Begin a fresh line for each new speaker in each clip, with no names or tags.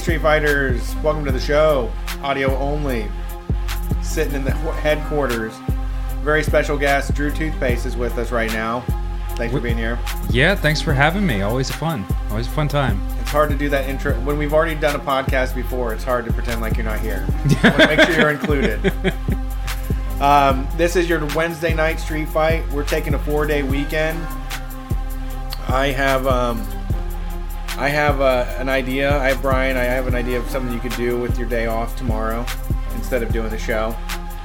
Street Fighters. Welcome to the show. Audio only. Sitting in the headquarters. Very special guest, Drew Toothpaste, is with us right now. Thanks for being here.
Yeah, thanks for having me. Always a fun. Always a fun time.
It's hard to do that intro. When we've already done a podcast before, it's hard to pretend like you're not here. I want to make sure you're included. Um, this is your Wednesday night street fight. We're taking a four day weekend. I have um, I have uh, an idea. I have Brian. I have an idea of something you could do with your day off tomorrow instead of doing the show.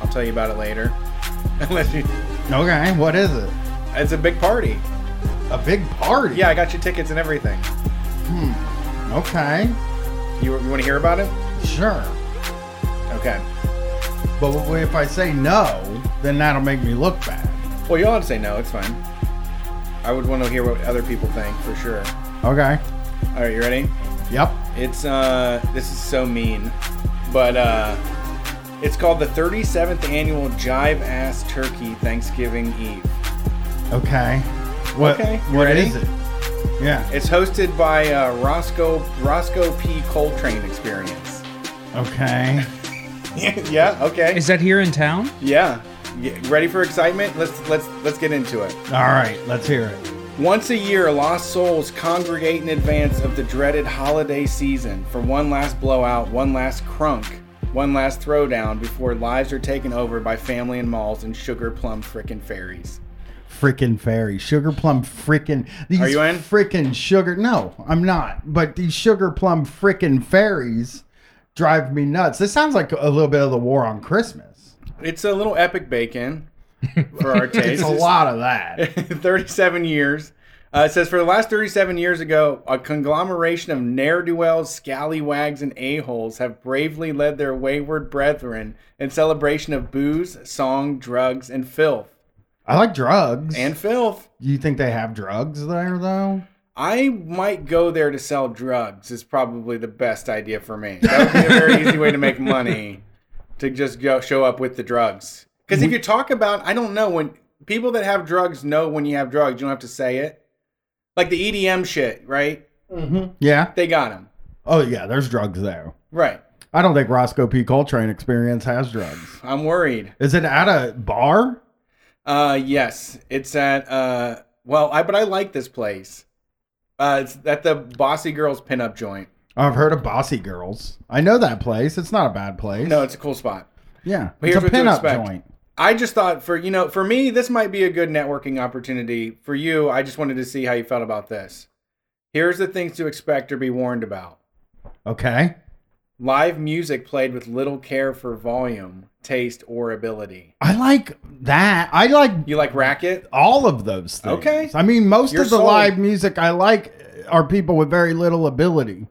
I'll tell you about it later. Unless you,
Okay, what is it?
it's a big party.
A big party.
Yeah, I got you tickets and everything. Hmm.
Okay.
You, you want to hear about it?
Sure.
Okay.
But if I say no, then that'll make me look bad.
Well, you have to say no. It's fine. I would want to hear what other people think for sure.
Okay.
All right, you ready?
Yep.
It's uh, this is so mean, but uh, it's called the 37th annual Jive Ass Turkey Thanksgiving Eve.
Okay. What,
Okay, you
What
ready?
is it? Yeah.
It's hosted by uh, Roscoe Roscoe P Coltrane Experience.
Okay.
yeah. Okay.
Is that here in town?
Yeah. Yeah, Ready for excitement? Let's let's let's get into it.
All right. Let's hear it.
Once a year, lost souls congregate in advance of the dreaded holiday season for one last blowout, one last crunk, one last throwdown before lives are taken over by family and malls and sugar plum frickin' fairies.
Frickin' fairies, Sugar plum frickin' these
Are you in?
frickin' sugar no, I'm not. But these sugar plum frickin' fairies drive me nuts. This sounds like a little bit of the war on Christmas.
It's a little epic bacon for our taste.
It's a lot of that.
37 years. Uh, it says for the last 37 years ago, a conglomeration of ne'er do wells, scallywags, and a-holes have bravely led their wayward brethren in celebration of booze, song, drugs, and filth.
I like drugs.
And filth.
Do you think they have drugs there though?
I might go there to sell drugs. Is probably the best idea for me. That would be a very easy way to make money, to just go show up with the drugs. Because if you talk about, I don't know when people that have drugs know when you have drugs. You don't have to say it. Like the EDM shit, right?
Yeah.
They got them
Oh yeah, there's drugs there.
right.
I don't think Roscoe P. Coltrane Experience has drugs.
I'm worried.
Is it at a bar?
Uh, yes, it's at uh, well, I but I like this place. Uh, it's at the Bossy Girls pinup joint.
I've heard of Bossy Girls. I know that place. It's not a bad place.
No, it's a cool spot.
Yeah.
Here's
it's a
what to
pinup joint.
I just thought for you know for me this might be a good networking opportunity for you. I just wanted to see how you felt about this. Here's the things to expect or be warned about.
Okay.
Live music played with little care for volume, taste, or ability.
I like that. I like
You like racket?
all of those things.
Okay.
I mean, most
You're
of the
sold.
live music I like are people with very little ability.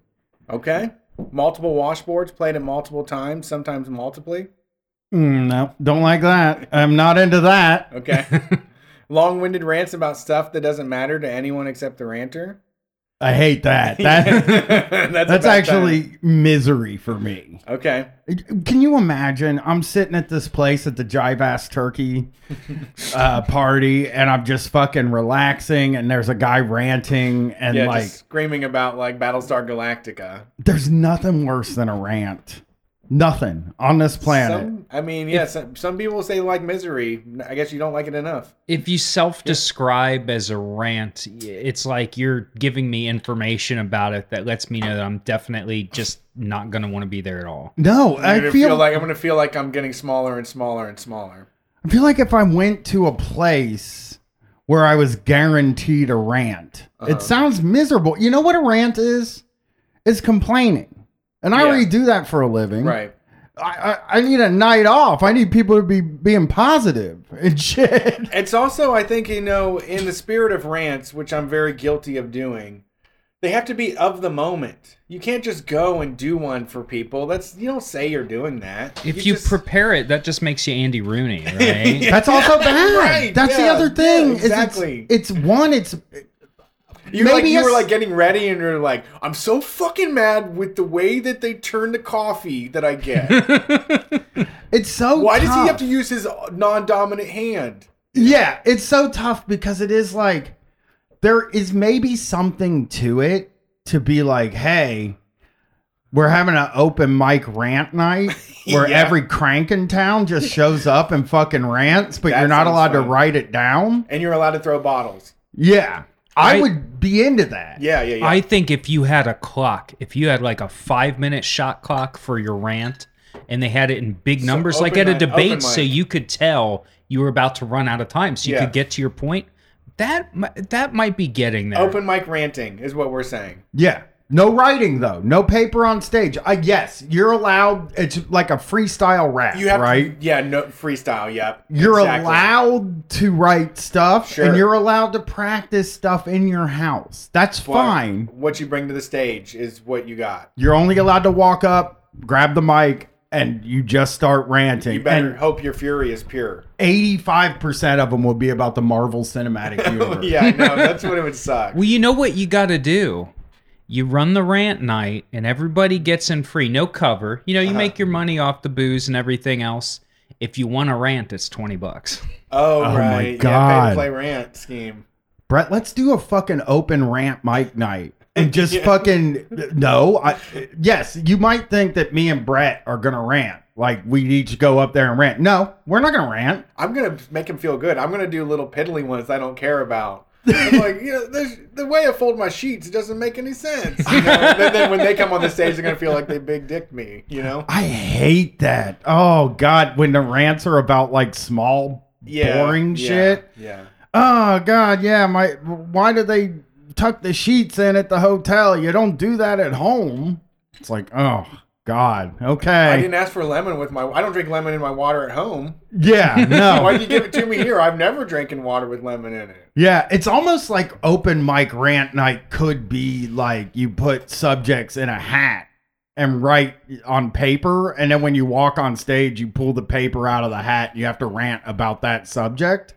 Okay. Multiple washboards played at multiple times, sometimes multiply.
Mm, no, don't like that. I'm not into that.
Okay. Long-winded rants about stuff that doesn't matter to anyone except the ranter.
I hate that. That
that's
that's actually misery for me.
okay.
Can you imagine? I'm sitting at this place at the Jive Ass Turkey uh, party, and I'm just fucking relaxing, and there's a guy ranting, and
Yeah,
like,
screaming about like Battlestar Galactica.
there's nothing worse than a rant. Nothing on this planet.
Some, I mean, yeah, some, some people say like misery. I guess you don't like it enough.
If you self-describe as a rant, it's like you're giving me information about it that lets me know that I'm definitely just not gonna want to be there at all.
no,
I'm
feel,
like I'm gonna feel like I'm getting smaller and smaller and smaller.
I feel like if I went to a place where I was guaranteed a rant,
Uh-huh.
it sounds miserable. You know what a rant is? Is complaining. And I
Yeah.
already do that for a living.
Right.
I, I, I need a night off. I need people to be being positive and shit.
It's also, I think, you know, in the spirit of rants, which I'm very guilty of doing, they have to be of the moment. You can't just go and do one for people. That's you don't say you're doing that.
If you,
just-
prepare it, that just makes you Andy Rooney, right?
That's also bad.
Right,
That's the other thing.
yeah,
is it's-
exactly.
It's, one. It's
You're like you were like getting ready, and you're like, I'm so fucking mad with the way that they turn the coffee that I get.
it's so.
Why does he have to use his uh, non-dominant hand?
Yeah, it's so tough because it is like there is maybe something to it to be like, hey, we're having an open mic rant night where
Yeah.
every crank in town just shows up and fucking rants, but
That
you're not allowed to write it down.
And you're allowed to throw bottles.
Yeah. I,
I-
would be into that.
Yeah, yeah, yeah.
I think if you had a clock, if you had like a five minute shot clock for your rant, and they had it in big numbers, like at a debate, so you could tell you were about to run out of time, so you
Yeah.
could get to your point. That that might be getting there.
Open mic ranting is what we're saying.
Yeah. No writing though. No paper on stage. I yes, you're allowed it's like a freestyle rap,
You have
right?
to, yeah, no freestyle. Yep.
You're
exactly.
allowed to write stuff
Sure.
and you're allowed to practice stuff in your house. That's
But
fine.
What you bring to the stage is what you got.
You're only allowed to walk up, grab the mic, and you just start ranting.
You better
and
hope your fury is pure.
85% of them will be about the Marvel Cinematic Universe.
yeah, no, that's what it would suck.
Well, you know what you got to do. You run the rant night, and everybody gets in free, no cover. You know, you
Uh-huh.
make your money off the booze and everything else. If you want to rant, it's twenty bucks.
Oh,
my
right. Yeah, pay
God.
to play rant scheme.
Brett, let's do a fucking open rant mic night. And just
Yeah.
fucking no, I yes, you might think that me and Brett are gonna rant. Like we each go up there and rant. No, we're not gonna rant.
I'm gonna make him feel good. I'm gonna do little piddly ones I don't care about. I'm like, you know, the way I fold my sheets doesn't make any sense. You know? and then, then when they come on the stage, they're gonna feel like they big dicked me. You know?
I hate that. Oh god, when the rants are about like small
Yeah.
boring
yeah,
shit.
Yeah.
Oh god, yeah, my why do they tuck the sheets in at the hotel? You don't do that at home. It's like, oh god. Okay.
I didn't ask for lemon with my. I don't drink lemon in my water at home.
Yeah, no.
Why'd you give it to me here? I've never drinking water with lemon in it.
Yeah, it's almost like open mic rant night could be like you put subjects in a hat and write on paper, and then when you walk on stage, you pull the paper out of the hat. And you have to rant about that subject,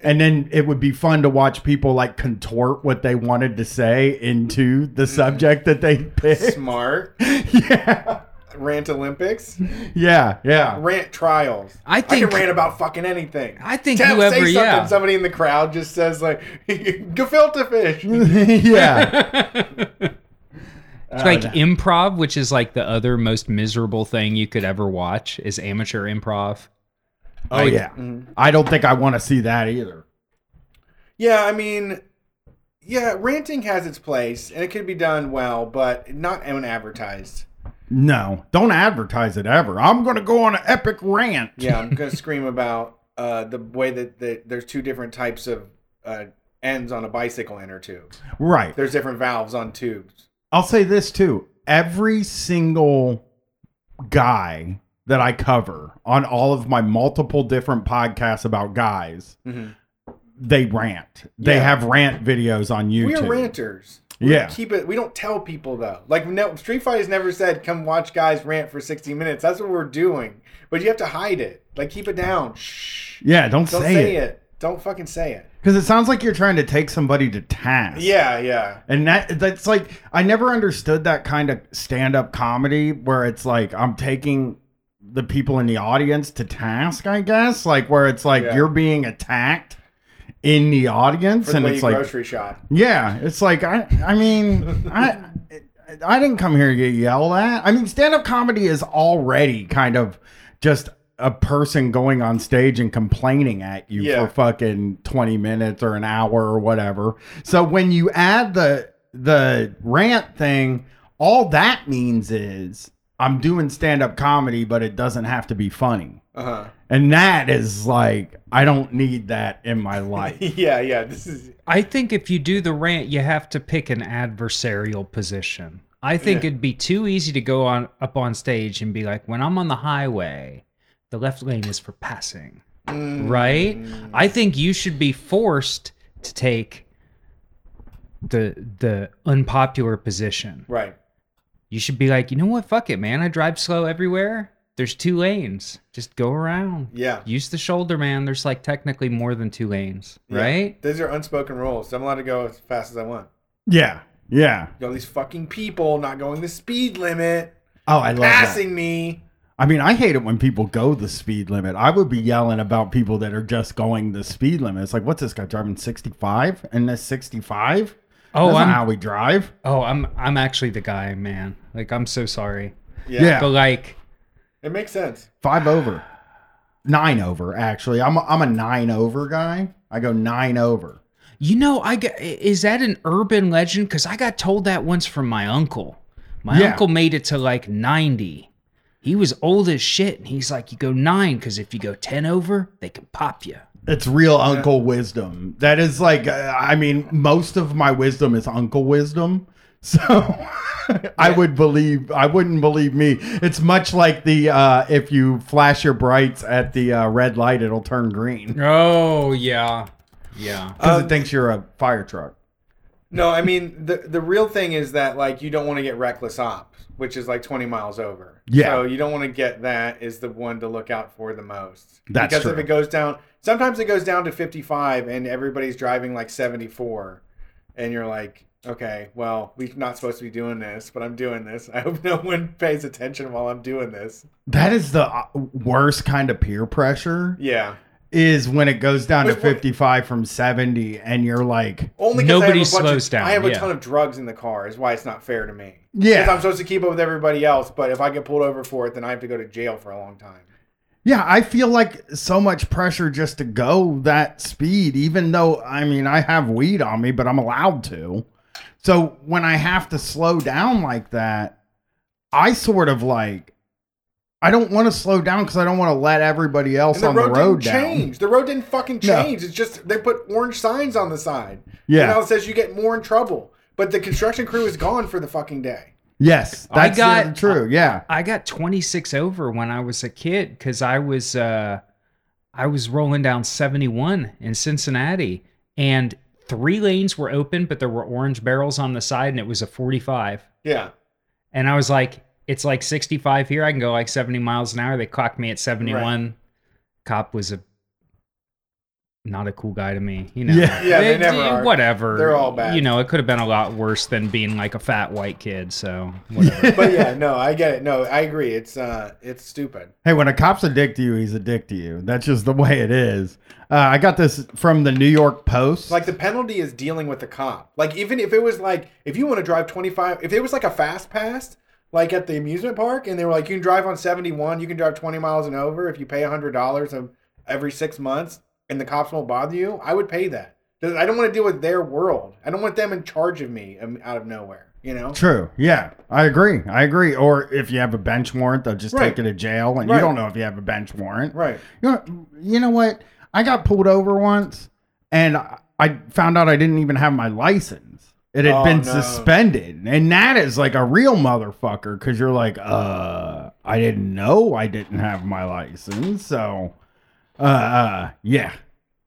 and then it would be fun to watch people like contort what they wanted to say into the mm-hmm. subject that they picked.
Smart.
yeah,
Rant Olympics.
yeah, yeah.
Rant trials.
I
I
think-
can rant about fucking anything.
I think
Tell-
whoever,
say something.
yeah.
Somebody in the crowd just says like, "Gefilte fish."
yeah.
It's like uh, improv, which is like the other most miserable thing you could ever watch, is amateur improv.
Oh yeah. I don't think I want to see that either.
Yeah, I mean, yeah, ranting has its place, and it can be done well, but not unadvertised.
No, don't advertise it ever. I'm going to go on an epic rant.
Yeah, I'm gonna scream about uh, the way that the, there's two different types of uh, ends on a bicycle inner tube.
Right.
There's different valves on tubes.
I'll say this too. Every single guy that I cover on all of my multiple different podcasts about guys,
Mhm.
they rant. They
Yeah.
have rant videos on YouTube.
We're ranters. We
Yeah.
keep it. We don't tell people though. Like no, Street Fight has never said, "Come watch guys rant for 60 minutes." That's what we're doing. But you have to hide it. Like keep it down. Shh.
Yeah, don't,
Don't
say,
say,
it.
it. Don't fucking say it.
Because it sounds like you're trying to take somebody to task.
Yeah, yeah.
And that that's like I never understood that kind of stand-up comedy where it's like I'm taking the people in the audience to task, I guess, like where it's like
Yeah.
you're being attacked in the audience
the
and it's like
grocery shop.
yeah, it's like I I mean, I I didn't come here to get yelled at. I mean, stand-up comedy is already kind of just a person going on stage and complaining at you
Yeah.
for fucking 20 minutes or an hour or whatever. So when you add the the rant thing, all that means is I'm doing stand-up comedy, but it doesn't have to be funny.
Uh huh.
And that is like I don't need that in my life.
yeah, yeah. This is
I think if you do the rant, you have to pick an adversarial position. I think
Yeah.
it'd be too easy to go on up on stage and be like, "When I'm on the highway, the left lane is for passing."
mm,
Right? I think you should be forced to take the the unpopular position.
right.
You should be like, "You know what? Fuck it, man. I drive slow everywhere. There's two lanes. Just go around.
Yeah.
Use the shoulder, man. There's like technically more than two lanes,
Yeah.
right?"
These are unspoken rules. I'm allowed to go as fast as I want.
Yeah. Yeah.
You know, these fucking people not going the speed limit,
Oh, I love that.
passing me.
I mean, I hate it when people go the speed limit. I would be yelling about people that are just going the speed limit. It's like, what's this guy driving 65 and this 65?
Oh,
That's
I'm
how we drive.
oh I'm I'm actually the guy, man. Like I'm so sorry.
Yeah,
Yeah.
But like
it makes sense.
Five over, nine over. Actually, I'm a, I'm a nine over guy. I go nine over.
You know, I got is that an urban legend? Because I got told that once from my uncle. My
Yeah.
uncle made it to like ninety. He was old as shit, and he's like, "You go nine, because if you go ten over, they can pop you."
It's real uncle wisdom. That is like, uh, I mean, most of my wisdom is uncle wisdom. So I would believe, I wouldn't believe me. It's much like the uh, if you flash your brights at the uh, red light, it'll turn green
Oh yeah, yeah.
because
Um,
it thinks you're a fire truck.
No, I mean the the real thing is that like you don't want to get reckless ops, which is like 20 miles over.
Yeah.
So you don't want to get that is the one to look out for the most.
That's
because if
true.
it goes down, sometimes it goes down to 55 and everybody's driving like 74, and you're like, okay, well we're not supposed to be doing this, but I'm doing this. I hope no one pays attention while I'm doing this.
That is the uh, worst kind of peer pressure.
Yeah.
Is when it goes down to
Wait, wait.
55 from 70, and you're like,
Only 'cause
Nobody
I have a bunch
slows
of,
down,
I have a
yeah.
ton of drugs in the car. Is why it's not fair to me.
yeah
I'm supposed to keep up with everybody else, but if I get pulled over for it, then I have to go to jail for a long time.
Yeah, I feel like so much pressure just to go that speed, even though I mean I have weed on me, but I'm allowed to. So when I have to slow down like that, I sort of like I don't want to slow down because I don't want to let everybody else
the
on the
road,
road
didn't
down.
change. The road didn't fucking
No.
change. It's just they put orange signs on the side.
Yeah.
You know, it says you get more in trouble. But the construction crew is gone for the fucking day.
Yes,
I got-
uh, true. Yeah,
I got 26 over when I was a kid because I was uh, I was rolling down 71 in Cincinnati, and three lanes were open, but there were orange barrels on the side, and it was a 45.
Yeah.
And I was like, it's like 65 here. I can go like 70 miles an hour. They clocked me at 71. Cop was a not a cool guy to me, you know.
Yeah.
Yeah, they
It-
never
it-
are.
Whatever.
They're all bad.
You know, it could have been a lot worse than being like a fat white kid. So whatever.
But yeah, no, I get it. No, I agree. It's uh it's stupid.
Hey, when a cop's a dick to you, he's a dick to you. That's just the way it is. Uh, I got this from the New York Post.
Like the penalty is dealing with the cop. Like even if it was like if you want to drive 25, if it was like a fast pass, like at the amusement park, and they were like you can drive on 71, you can drive 20 miles and over if you pay hundred dollars every six months, and the cops won't bother you, I would pay that. I don't want to deal with their world. I don't want them in charge of me um, out of nowhere. You know.
True. Yeah, I agree. I agree. Or if you have a bench warrant, they'll just
Right.
take you to jail, and
Right.
you don't know if you have a bench warrant.
Right.
You know, you know what? I got pulled over once, and I- I found out I didn't even have my license. It had
Oh,
been
no.
suspended, and that is like a real motherfucker because you're like, uh, I didn't know I didn't have my license, so, uh, uh yeah,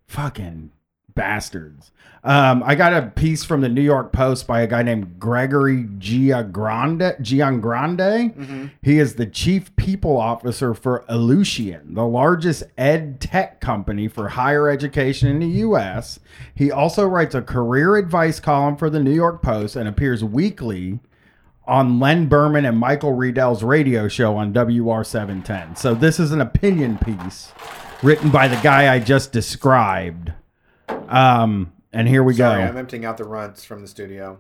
fucking bastards. Um, I got a piece from the New York Post by a guy named Gregory Giangrande. Giangrande. He is the chief people officer for Ellucian, the largest ed tech company for higher education in the U.S. He also writes a career advice column for the New York Post and appears weekly on Len Berman and Michael Riedel's radio show on WR710. So this is an opinion piece written by the guy I just described. Um, and here we
Sorry,
go.
I'm emptying out the runts from the studio.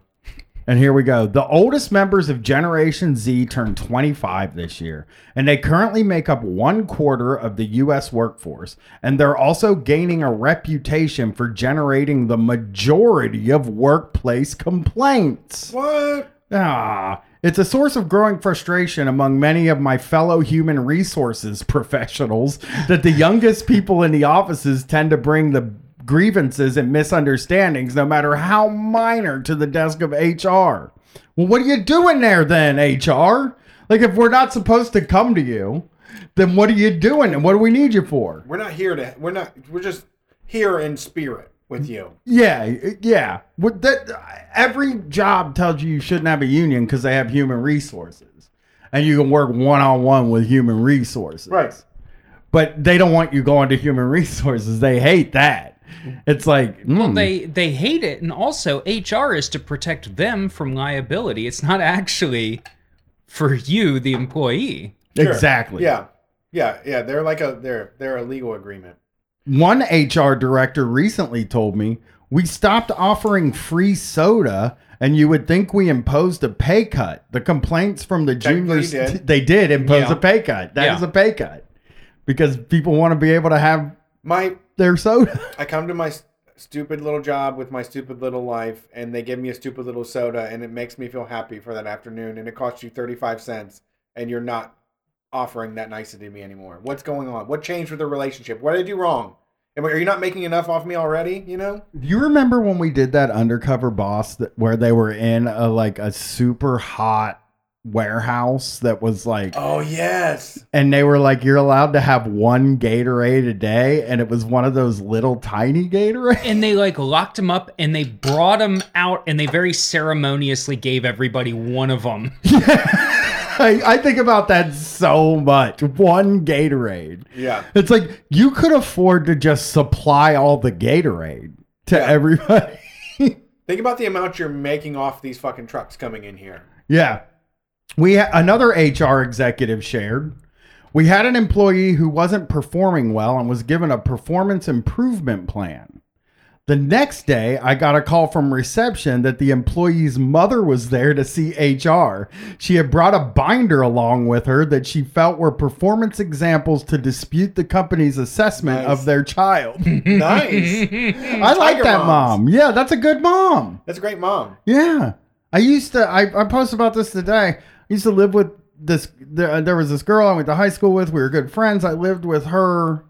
And here we go. The oldest members of Generation Z turned 25 this year, and they currently make up one quarter of the U.S. workforce. And they're also gaining a reputation for generating the majority of workplace complaints.
What?
Ah, it's a source of growing frustration among many of my fellow human resources professionals that the youngest people in the offices tend to bring the grievances and misunderstandings, no matter how minor, to the desk of HR. Well, what are you doing there then, HR? Like, if we're not supposed to come to you, then what are you doing and what do we need you for?
We're not here to. We're not. We're just here in spirit with you.
Yeah, yeah. What that every job tells you you shouldn't have a union because they have human resources, and you can work one on one with human resources.
Right.
But they don't want you going to human resources. They hate that. It's like mm,
they they hate it, and also HR is to protect them from liability. It's not actually for you, the employee.
Sure.
exactly.
Yeah. Yeah. Yeah. They're like a. They're they're a legal agreement.
One HR director recently told me We stopped offering free soda, and you would think we imposed a pay cut. The complaints from the juniors
did.
they did impose
Yeah.
a pay cut. That is
Yeah.
a pay cut because people want to be able to have
My
their soda.
I come to my stupid little job with my stupid little life, and they give me a stupid little soda, and it makes me feel happy for that afternoon, and it costs you thirty five cents, and you're not offering that nicety to me anymore. What's going on? What changed with the relationship? What did I do wrong? Am I- Are you not making enough off me already? You know?
Do you remember when we did that undercover boss that where they were in a like a super hot warehouse that was like
Oh yes.
and they were like you're allowed to have one Gatorade a day and it was one of those little tiny Gatorade.
and they like locked him up and they brought him out and they very ceremoniously gave everybody one of them.
I, I think about that so much. One Gatorade.
Yeah.
It's like you could afford to just supply all the Gatorade to
Yeah.
everybody.
Think about the amount you're making off these fucking trucks coming in here.
Yeah. We ha- another HR executive shared. We had an employee who wasn't performing well and was given a performance improvement plan. The next day, I got a call from reception that the employee's mother was there to see HR. She had brought a binder along with her that she felt were performance examples to dispute the company's assessment
Nice.
of their child.
Nice.
I like
Tiger
that
moms.
mom. Yeah, that's a good mom.
That's a great mom.
Yeah. I used to, I, I posted about this today. I used to live with this, there, there was this girl I went to high school with. We were good friends. I lived with her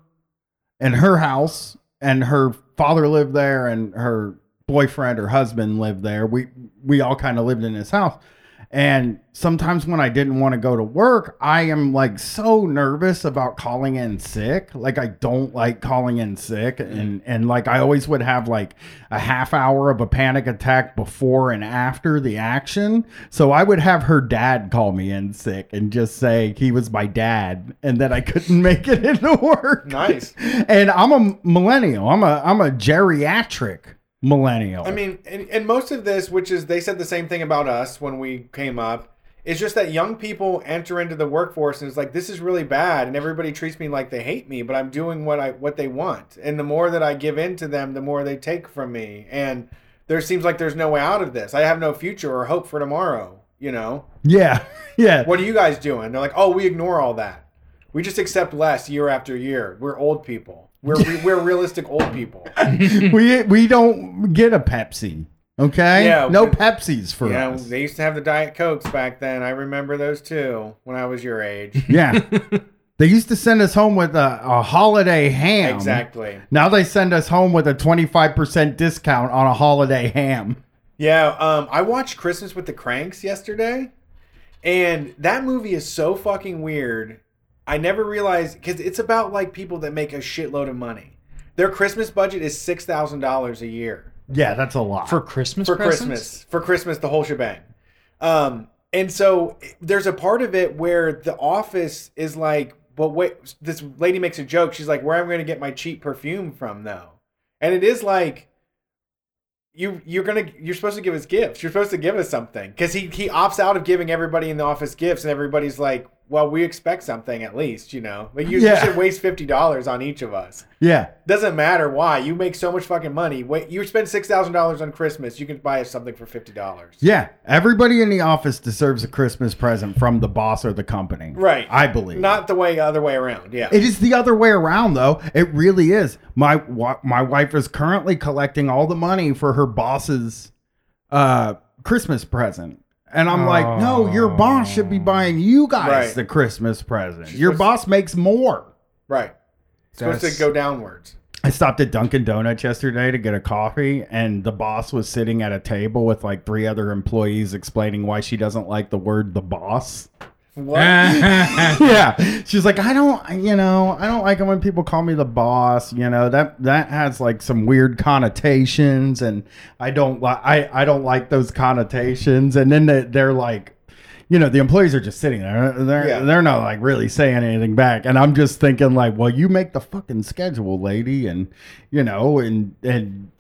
in her house, and her father lived there, and her boyfriend or husband lived there. We, we all kind of lived in this house. And sometimes when I didn't want to go to work, I am like so nervous about calling in sick. Like I don't like calling in sick and and like I always would have like a half hour of a panic attack before and after the action. So I would have her dad call me in sick and just say he was my dad and that I couldn't make it into work.
Nice.
And I'm a millennial. I'm a I'm a geriatric millennial.
I mean, and, and most of this, which is they said the same thing about us when we came up, is just that young people enter into the workforce and it's like this is really bad, and everybody treats me like they hate me, but I'm doing what I what they want, and the more that I give in to them, the more they take from me, and there seems like there's no way out of this. I have no future or hope for tomorrow. You know,
yeah. Yeah.
what are you guys doing? They're like, oh, we ignore all that. We just accept less year after year. We're old people. We're we're realistic old people.
we we don't get a Pepsi. Okay?
Yeah,
No Pepsis for
Yeah,
us.
they used to have the Diet Cokes back then. I remember those too when I was your age.
Yeah. they used to send us home with a, a holiday ham.
exactly.
Now they send us home with a 25% discount on a holiday ham.
Yeah, um, I watched Christmas with the Cranks yesterday, and that movie is so fucking weird. I never realized because it's about like people that make a shitload of money. Their Christmas budget is six thousand dollars a year.
Yeah, that's a lot.
For Christmas
for
presents?
Christmas. For Christmas, the whole shebang. Um, and so there's a part of it where the office is like, but wait, this lady makes a joke. She's like, where am I going to get my cheap perfume from, though? And it is like, you you're gonna you're supposed to give us gifts. You're supposed to give us something because he he opts out of giving everybody in the office gifts, and everybody's like, well, we expect something at least, you know. Like you, you should waste fifty dollars on each of us.
yeah.
Doesn't matter why. You make so much fucking money. Wait, you spend six thousand dollars on Christmas. You can buy us something for fifty dollars.
Yeah. Everybody in the office deserves a Christmas present from the boss or the company.
Right.
I believe.
Not the way other way around. Yeah.
It is the other way around, though. It really is. My my wife is currently collecting all the money for her boss's uh, Christmas present, and I'm like, no, your oh. boss should be buying you guys
Right.
the Christmas present. Your
supposed-
boss makes more.
right. It's supposed
That's-
to go downwards.
I stopped at Dunkin' Donuts yesterday to get a coffee, and the boss was sitting at a table with like three other employees explaining why she doesn't like the word "the boss."
What?
yeah she's like i don't you know i don't like it when people call me the boss you know that that has like some weird connotations and i don't like i i don't like those connotations and then they, they're like you know the employees are just sitting there uh, they're
Yeah.
they're not like really saying anything back and i'm just thinking like well you make the fucking schedule lady and you know and and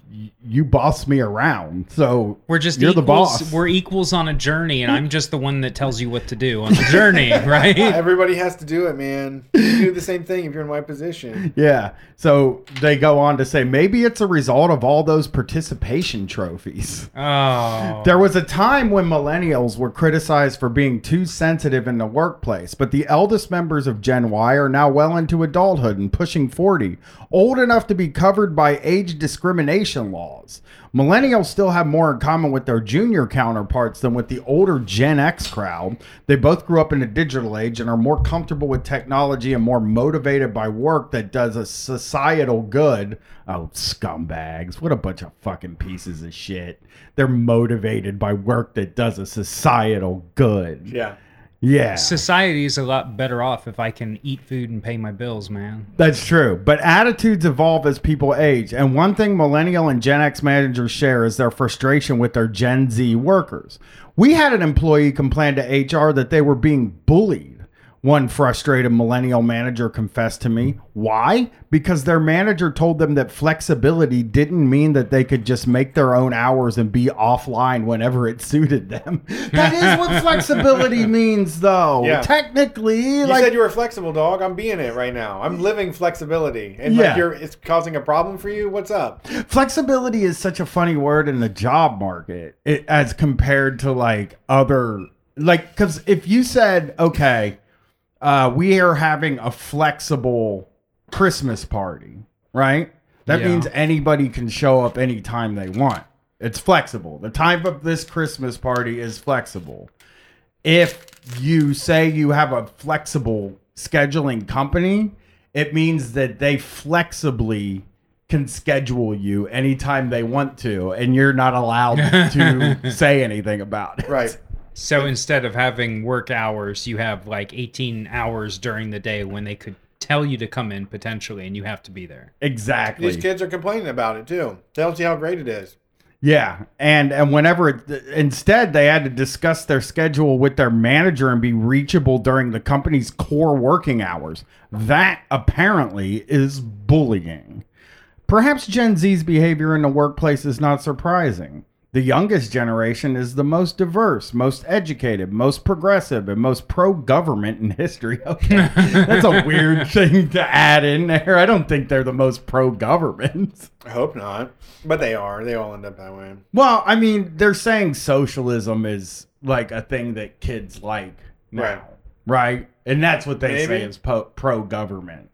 you boss me around. So
We're just
you're
equals,
the boss.
We're equals on a journey, and I'm just the one that tells you what to do on the journey, right?
Everybody has to do it, man. You do the same thing if you're in my position.
Yeah. So they go on to say maybe it's a result of all those participation trophies.
Oh,
There was a time when millennials were criticized for being too sensitive in the workplace, but the eldest members of Gen Y are now well into adulthood and pushing 40, old enough to be covered by age discrimination laws. Millennials still have more in common with their junior counterparts than with the older Gen X crowd. They both grew up in the digital age and are more comfortable with technology and more motivated by work that does a societal good. Oh, scumbags. What a bunch of fucking pieces of shit. They're motivated by work that does a societal good.
Yeah.
Yeah.
society is a lot better off if I can eat food and pay my bills, man.
That's true. But attitudes evolve as people age. And one thing millennial and Gen X managers share is their frustration with their Gen Z workers. We had an employee complain to HR that they were being bullied. One frustrated millennial manager confessed to me. Why? Because their manager told them that flexibility didn't mean that they could just make their own hours and be offline whenever it suited them. That is what flexibility means, though.
Yeah.
Technically, like
You
like
said you were flexible, dog. I'm being it right now. I'm living flexibility, and
Yeah.
like you're, it's causing a problem for you. What's up?
flexibility is such a funny word in the job market it, as compared to like other like because if you said okay uh we are having a flexible christmas party right that
Yeah.
means anybody can show up anytime they want it's flexible the time of this christmas party is flexible if you say you have a flexible scheduling company, it means that they flexibly can schedule you anytime they want to, and you're not allowed to say anything about it.
Right.
So instead of having work hours, you have like 18 hours during the day when they could tell you to come in potentially, and you have to be there.
Exactly.
These kids are complaining about it too. Tells you how great it is.
Yeah, and and whenever it, instead they had to discuss their schedule with their manager and be reachable during the company's core working hours. That apparently is bullying. Perhaps Gen Z's behavior in the workplace is not surprising. The youngest generation is the most diverse, most educated, most progressive, and most pro government in history. Okay. That's a weird thing to add in there. I don't think they're the most pro government.
I hope not, but they are. They all end up that way.
Well, I mean, they're saying socialism is like a thing that kids like now,
Right.
right? And that's what they say is po- pro government.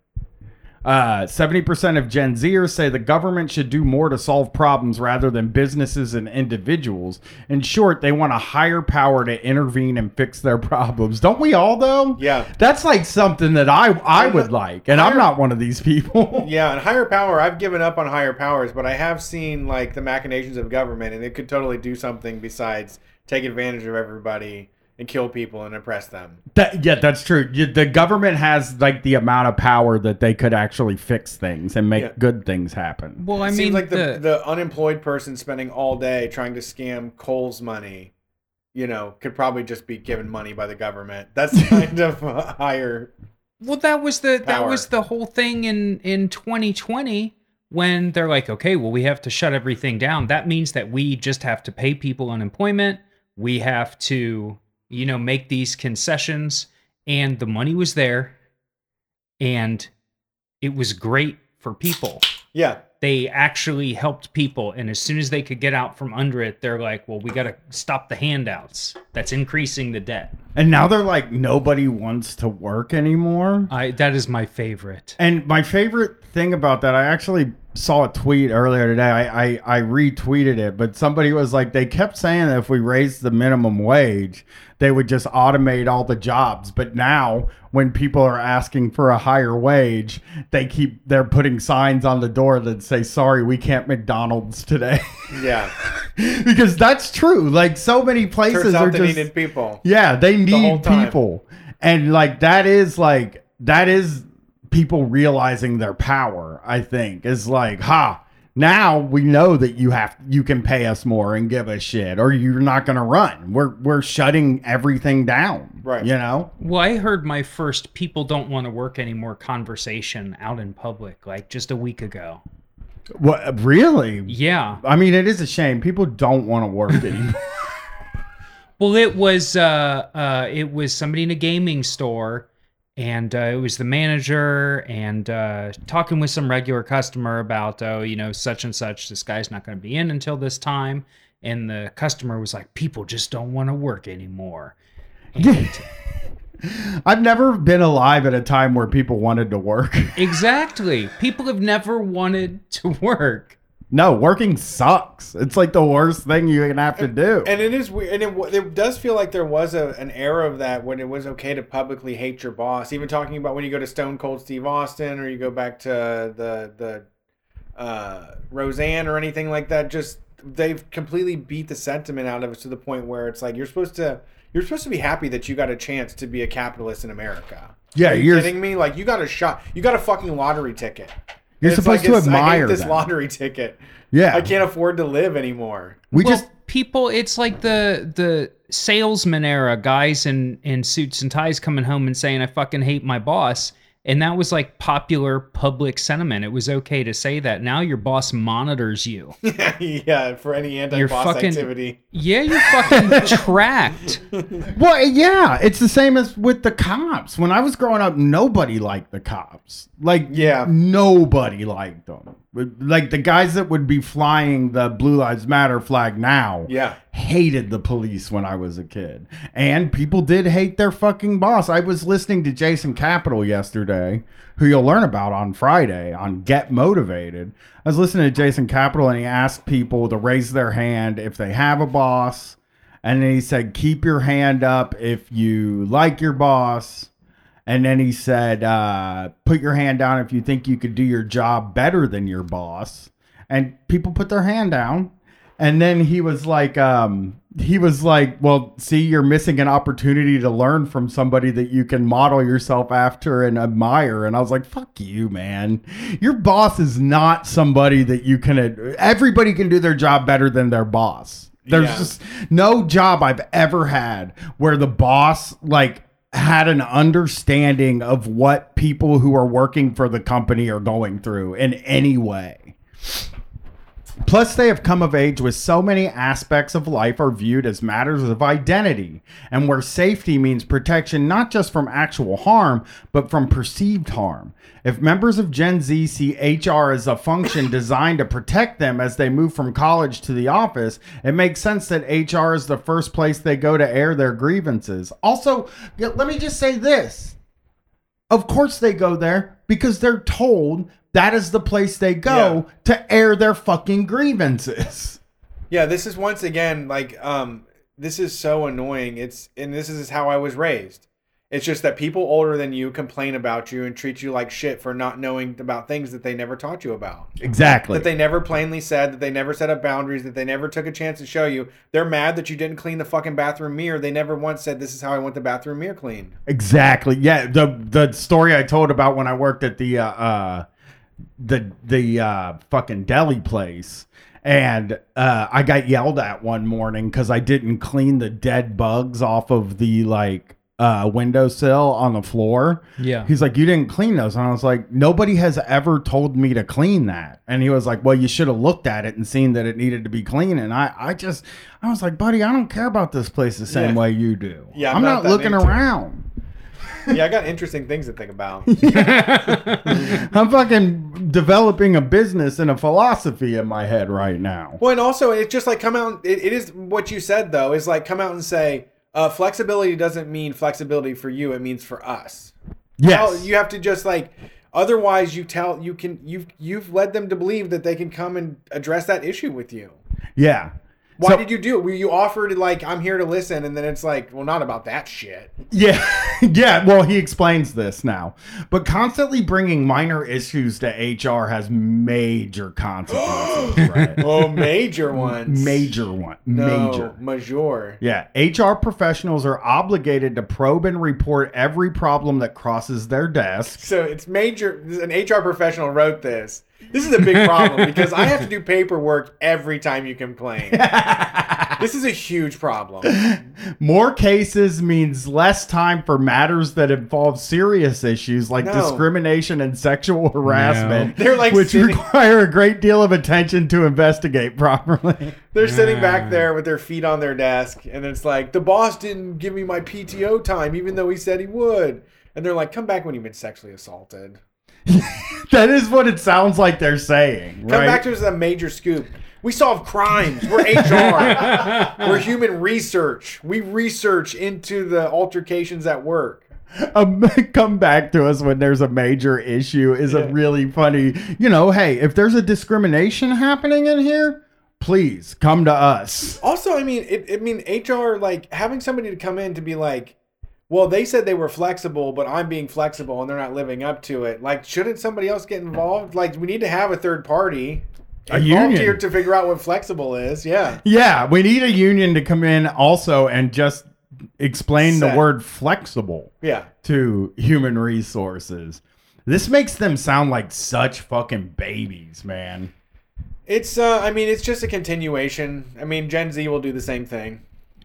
Uh, 70% of Gen Zers say the government should do more to solve problems rather than businesses and individuals. In short, they want a higher power to intervene and fix their problems. Don't we all, though?
Yeah.
That's like something that I, I would like, and I'm not one of these people.
Yeah, and higher power, I've given up on higher powers, but I have seen like the machinations of government, and it could totally do something besides take advantage of everybody and kill people and oppress them.
That, yeah, that's true. You- The government has like the amount of power that they could actually fix things and make
Yeah.
good things happen.
Well, I
It
mean,
seems like the,
the,
the unemployed person spending all day trying to scam Cole's money, you know, could probably just be given money by the government. That's kind of a higher.
well, that was the that was the whole thing in in 2020 when they're like, okay, well, we have to shut everything down. That means that we just have to pay people unemployment. We have to, you know, make these concessions, and the money was there, and it was great for people.
Yeah,
they actually helped people and as soon as they could get out from under it they're like well we got to stop the handouts that's increasing the debt
And now they're like nobody wants to work anymore.
i that is my favorite
And my favorite thing about that, I actually saw a tweet earlier today. I, I, I retweeted it, but somebody was like, they kept saying that if we raised the minimum wage, they would just automate all the jobs. But now, when people are asking for a higher wage, they keep they're putting signs on the door that say, "Sorry, we can't McDonald's today,"
yeah.
because that's true. Like so many places are
they
just
needed people.
yeah, they need
time.
people. And like that is like that is people realizing their power, I think. Is like, ha, now we know that you have you can pay us more and give us shit or you're not going to run. We're we're shutting everything down.
Right.
You know?
well i heard my first people don't want to work anymore conversation out in public like just a week ago
What really?
Yeah.
I mean, it is a shame. People don't want to work anymore.
Well, it was uh, uh, it was somebody in a gaming store, and uh, it was the manager and uh, talking with some regular customer about oh, you know, such and such. This guy's not going to be in until this time, and the customer was like, "People just don't want to work anymore." And
I've never been alive at a time where people wanted to work.
exactly, people have never wanted to work.
No, working sucks. It's like the worst thing you can have to do.
And it is weird, and it, it does feel like there was a, an era of that when it was okay to publicly hate your boss. Even talking about when you go to Stone Cold Steve Austin, or you go back to the the uh, Roseanne or anything like that. Just they've completely beat the sentiment out of us to the point where it's like you're supposed to you're supposed to be happy that you got a chance to be a capitalist in America.
Yeah,
Are you
you're-
kidding me? Like you got a shot, you got a fucking lottery ticket.
You're
It's
supposed
like,
to
it's- I
admire
hate this
them.
lottery ticket.
yeah,
I can't afford to live anymore.
We
well,
just
people it's like the the salesman era guys in in suits and ties coming home and saying i fucking hate my boss and that was like popular public sentiment it was okay to say that now your boss monitors you
yeah, for any anti-boss
fucking-
activity.
yeah you're fucking tracked
Well, yeah, it's the same as with the cops. When I was growing up, nobody liked the cops. Like,
Yeah.
nobody liked them. Like the guys that would be flying the Blue Lives Matter flag now.
Yeah.
Hated the police when I was a kid. And people did hate their fucking boss. I was listening to Jason Capital yesterday, who you'll learn about on Friday on Get Motivated. I was listening to Jason Capital and he asked people to raise their hand if they have a boss. And then he said, keep your hand up if you like your boss. And then he said, uh, put your hand down if you think you could do your job better than your boss. And people put their hand down. And then he was like, um, he was like, well, see, you're missing an opportunity to learn from somebody that you can model yourself after and admire. And I was like, fuck you, man. Your boss is not somebody that you can, everybody can do their job better than their boss. There's
Yeah.
just no job I've ever had where the boss like had an understanding of what people who are working for the company are going through in any way. Plus, they have come of age with so many aspects of life are viewed as matters of identity, and where safety means protection not just from actual harm, but from perceived harm. If members of Gen Z see HR as a function designed to protect them as they move from college to the office, it makes sense that HR is the first place they go to air their grievances. Also, let me just say this of course they go there because they're told that is the place they go to air their fucking grievances.
Yeah, this is once again like um this is so annoying. It's and this is how I was raised. It's just that people older than you complain about you and treat you like shit for not knowing about things that they never taught you about.
Exactly.
That they never plainly said, that they never set up boundaries, that they never took a chance to show you. They're mad that you didn't clean the fucking bathroom mirror. They never once said, This is how I want the bathroom mirror cleaned.
exactly. Yeah, the the story I told about when I worked at the uh, uh the the uh fucking deli place and uh I got yelled at one morning cuz I didn't clean the dead bugs off of the like uh windowsill on the floor.
Yeah.
He's like, You didn't clean those. And I was like, Nobody has ever told me to clean that. And he was like, Well, you should have looked at it and seen that it needed to be clean. And I, I just I was like, buddy, I don't care about this place the same
Yeah.
way you do.
Yeah,
I'm,
I'm
not,
not
looking
into
around.
yeah, I got interesting things to think about.
I'm fucking developing a business and a philosophy in my head right now.
Well, and also it's just like come out. It, it is what you said though. Is like come out and say uh, flexibility doesn't mean flexibility for you. It means for us.
Yes.
you have to just like. Otherwise, you tell you can you've you've led them to believe that they can come and address that issue with you.
yeah.
Why
So-
did you do it? Were you offered like I'm here to listen, and then it's like, well, not about that shit.
Yeah. yeah. Well, he explains this now. But constantly bringing minor issues to HR has major consequences, right?
Oh, major ones.
Major one.
No,
Major.
Major.
Yeah, HR professionals are obligated to probe and report every problem that crosses their desk.
So it's major. An HR professional wrote this. This is a big problem because I have to do paperwork every time you complain. this is a huge problem.
More cases means less time for matters that involve serious issues like
No.
discrimination and sexual harassment,
They're like
which
sitting-
require a great deal of attention to investigate properly.
They're sitting back there with their feet on their desk, and it's like the boss didn't give me my PTO time, even though he said he would. And they're like, "Come back when you've been sexually assaulted.
that is what it sounds like they're saying.
Come
right?
back to us a major scoop. We solve crimes. We're HR. We're human research. We research into the altercations at work.
um, come back to us when there's a major issue is
Yeah.
a really funny you know hey if there's a discrimination happening in here please come to us
Also, I mean, it, I mean, HR like having somebody to come in to be like, well, they said they were flexible, but I'm being flexible and they're not living up to it. Like, shouldn't somebody else get involved? Like, we need to have a third party
A union.
here to figure out what flexible is. Yeah,
yeah we need a union to come in also and just explain the word flexible
yeah.
to human resources this makes them sound like such fucking babies man
It's uh, I mean, it's just a continuation. I mean, Gen Z will do the same thing.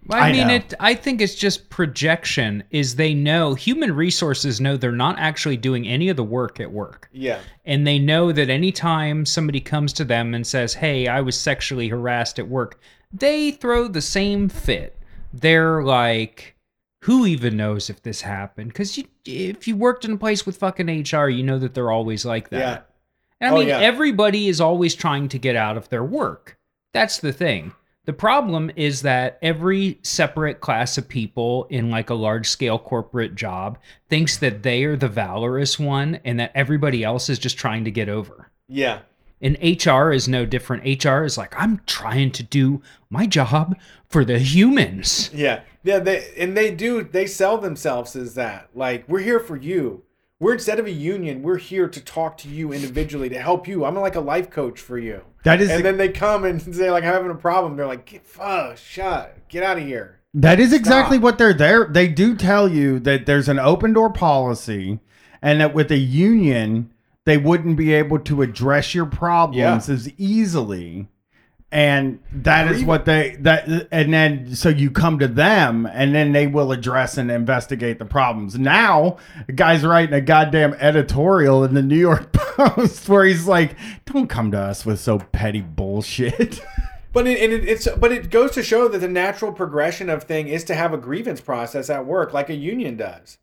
Well, I,
I
mean,
know.
it. I think it's just projection. Is they know human resources know they're not actually doing any of the work at work,
Yeah,
and they know that anytime somebody comes to them and says, "Hey, I was sexually harassed at work," they throw the same fit. They're like, "Who even knows if this happened?" Because you, if you worked in a place with fucking HR, you know that they're always like that.
yeah.
And I
Oh,
mean,
yeah.
everybody is always trying to get out of their work. That's the thing. The problem is that every separate class of people in like a large scale corporate job thinks that they are the valorous one and that everybody else is just trying to get over.
Yeah.
And HR is no different. HR is like, I'm trying to do my job for the humans.
Yeah, yeah, they and they do. They sell themselves as that. Like we're here for you. We're instead of a union, we're here to talk to you individually to help you. I'm like a life coach for you.
that is
And then they come and say like I'm having a problem. They're like, get fuck, shut, get out of here.
That is exactly
Stop.
what they're there. They do tell you that there's an open door policy and that with a union, they wouldn't be able to address your problems
Yeah.
as easily. And that is what they that and then so you come to them and then they will address and investigate the problems. Now, the guy's writing a goddamn editorial in the New York Post where he's like, "Don't come to us with so petty bullshit."
But it, and it, it's but it goes to show that the natural progression of thing is to have a grievance process at work, like a union does.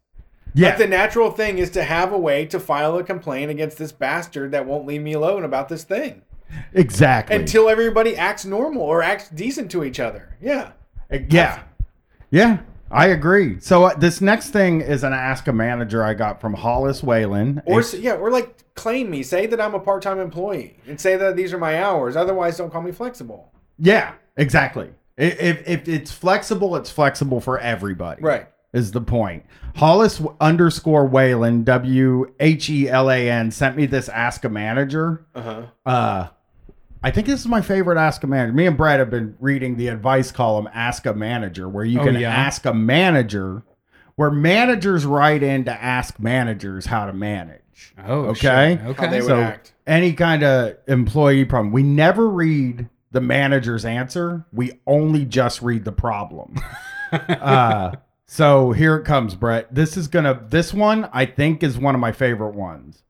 yeah.
Like the natural thing is to have a way to file a complaint against this bastard that won't leave me alone about this thing
exactly.
until everybody acts normal or acts decent to each other. Yeah.
Yeah. Yeah, I agree. So uh, this next thing is an Ask a Manager I got from Hollis Whelan.
Or
A-
s- yeah, or like claim me, say that I'm a part-time employee, and say that these are my hours. Otherwise, don't call me flexible.
yeah, exactly. If, if it's flexible, it's flexible for everybody.
Right.
Is the point. Hollis underscore Whelan, W H E L A N, sent me this Ask a Manager.
Uh huh.
Uh, I think this is my favorite Ask a Manager. Me and Brett have been reading the advice column Ask a Manager, where you
Oh,
can
yeah?
ask a manager, where managers write in to ask managers how to manage.
Oh,
Okay.
shit.
How
Okay.
they would
So
act.
any kind of employee problem, we never read the manager's answer. We only just read the problem. uh, so here it comes, Brett. This is gonna. This one I think is one of my favorite ones.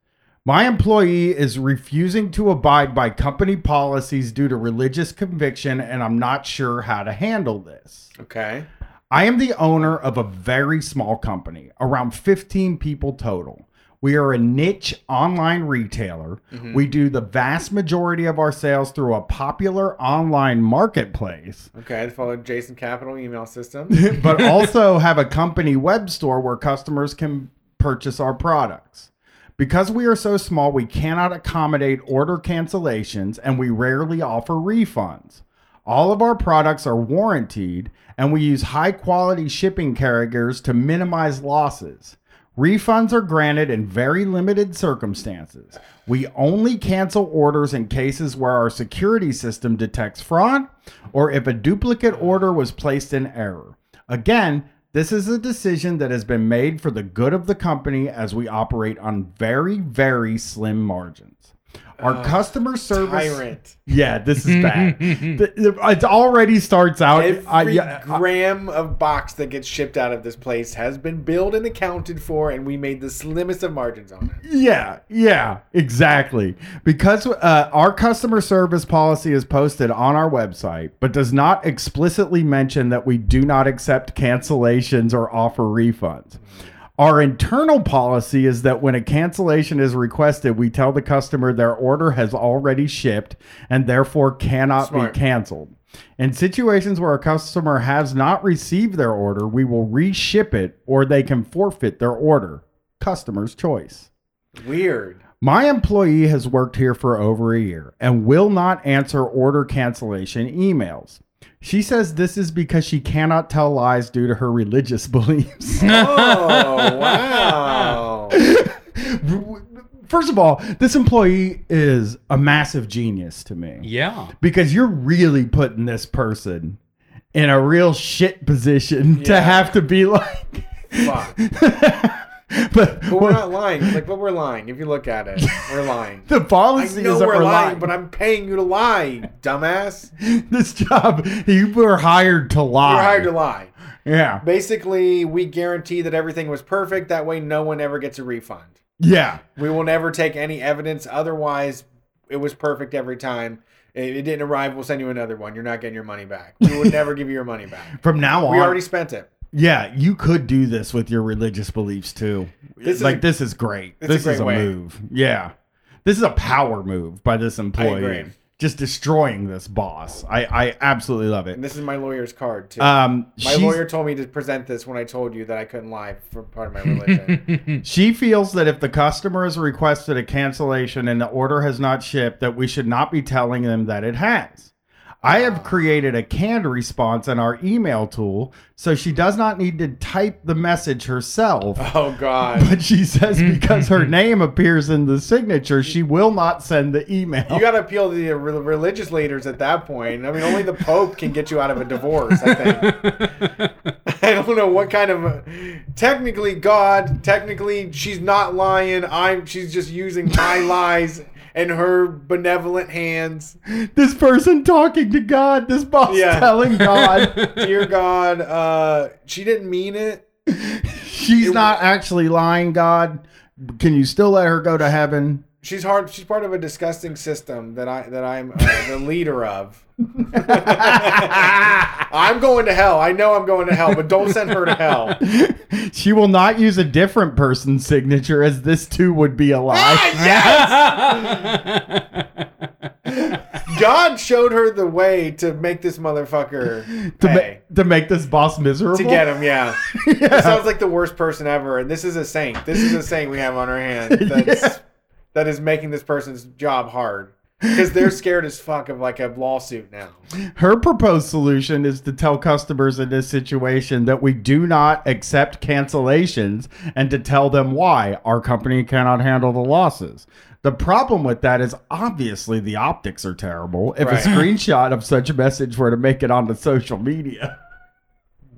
My employee is refusing to abide by company policies due to religious conviction, and I'm not sure how to handle this.
Okay.
I am the owner of a very small company, around 15 people total. We are a niche online retailer. Mm-hmm. We do the vast majority of our sales through a popular online marketplace,
Okay. I followed Jason Capital email system.
but also have a company web store where customers can purchase our products. Because we are so small, we cannot accommodate order cancellations and we rarely offer refunds. All of our products are warranted and we use high quality shipping carriers to minimize losses. Refunds are granted in very limited circumstances. We only cancel orders in cases where our security system detects fraud or if a duplicate order was placed in error. Again, this is a decision that has been made for the good of the company as we operate on very, very slim margins. Our customer service.
Tyrant.
Yeah, this is bad. The- the- it already starts out.
Every
I- yeah, I-
gram of box that gets shipped out of this place has been billed and accounted for, and we made the slimmest of margins on it.
Yeah, yeah, exactly. Because uh, our customer service policy is posted on our website, but does not explicitly mention that we do not accept cancellations or offer refunds. Our internal policy is that when a cancellation is requested, we tell the customer their order has already shipped and therefore cannot
Smart.
be canceled. In situations where a customer has not received their order, we will reship it or they can forfeit their order. Customer's choice.
Weird.
My employee has worked here for over a year and will not answer order cancellation emails. She says this is because she cannot tell lies due to her religious beliefs.
Oh wow!
First of all, this employee is a massive genius to me
Yeah.
because you're really putting this person in a real shit position to have to be like.
Fuck.
but
But we're not lying. Like, but we're lying. If you look at it, we're lying.
the policy is that
we're lying,
lying.
but I'm paying you to lie, dumbass.
this job, you were hired to lie.
You're hired to lie.
Yeah.
Basically, we guarantee that everything was perfect. That way, no one ever gets a refund.
Yeah.
We will never take any evidence. Otherwise, it was perfect every time. If it didn't arrive, we'll send you another one. You're not getting your money back. We would never give you your money back.
From now on,
We already spent it.
Yeah, you could do this with your religious beliefs too.
This is
like
a-
this is great.
it's a
This is
great
a
way.
move. Yeah, this is a power move by this employee.
agree.
Just destroying this boss. I I absolutely love it.
And this is my lawyer's card too.
Um,
my lawyer told me to present this when I told you that I couldn't lie for part of my religion.
She feels that if the customer has requested a cancellation and the order has not shipped, that we should not be telling them that it has. I have created a canned response in our email tool, so she does not need to type the message herself.
oh God.
But she says because her name appears in the signature, she will not send the email.
You got to appeal to the re- religious leaders at that point. I mean, only the Pope can get you out of a divorce, I think. I don't know what kind of. Technically, God. Technically, she's not lying. I'm. She's just using my lies and her benevolent hands.
this person talking to God, this boss
Yeah.
telling God
Dear God, uh, she didn't mean it.
she's not actually lying, God. Can you still let her go to heaven?
She's hard. She's part of a disgusting system that I that I'm uh, the leader of. I'm going to hell. I know I'm going to hell, but don't send her to hell.
She will not use a different person's signature as this too would be a lie. Ah, yes.
God showed her the way to make this motherfucker
to,
pay.
ma- to make this boss miserable.
to get him, yeah.
Yeah.
Sounds like the worst person ever, and this is a saint. This is a saint we have on our hand that's,
Yeah.
that is making this person's job hard because they're scared as fuck of like a lawsuit now.
Her proposed solution is to tell customers in this situation that we do not accept cancellations and to tell them why our company cannot handle the losses. The problem with that is obviously the optics are terrible. If
Right.
a screenshot of such a message were to make it onto social media.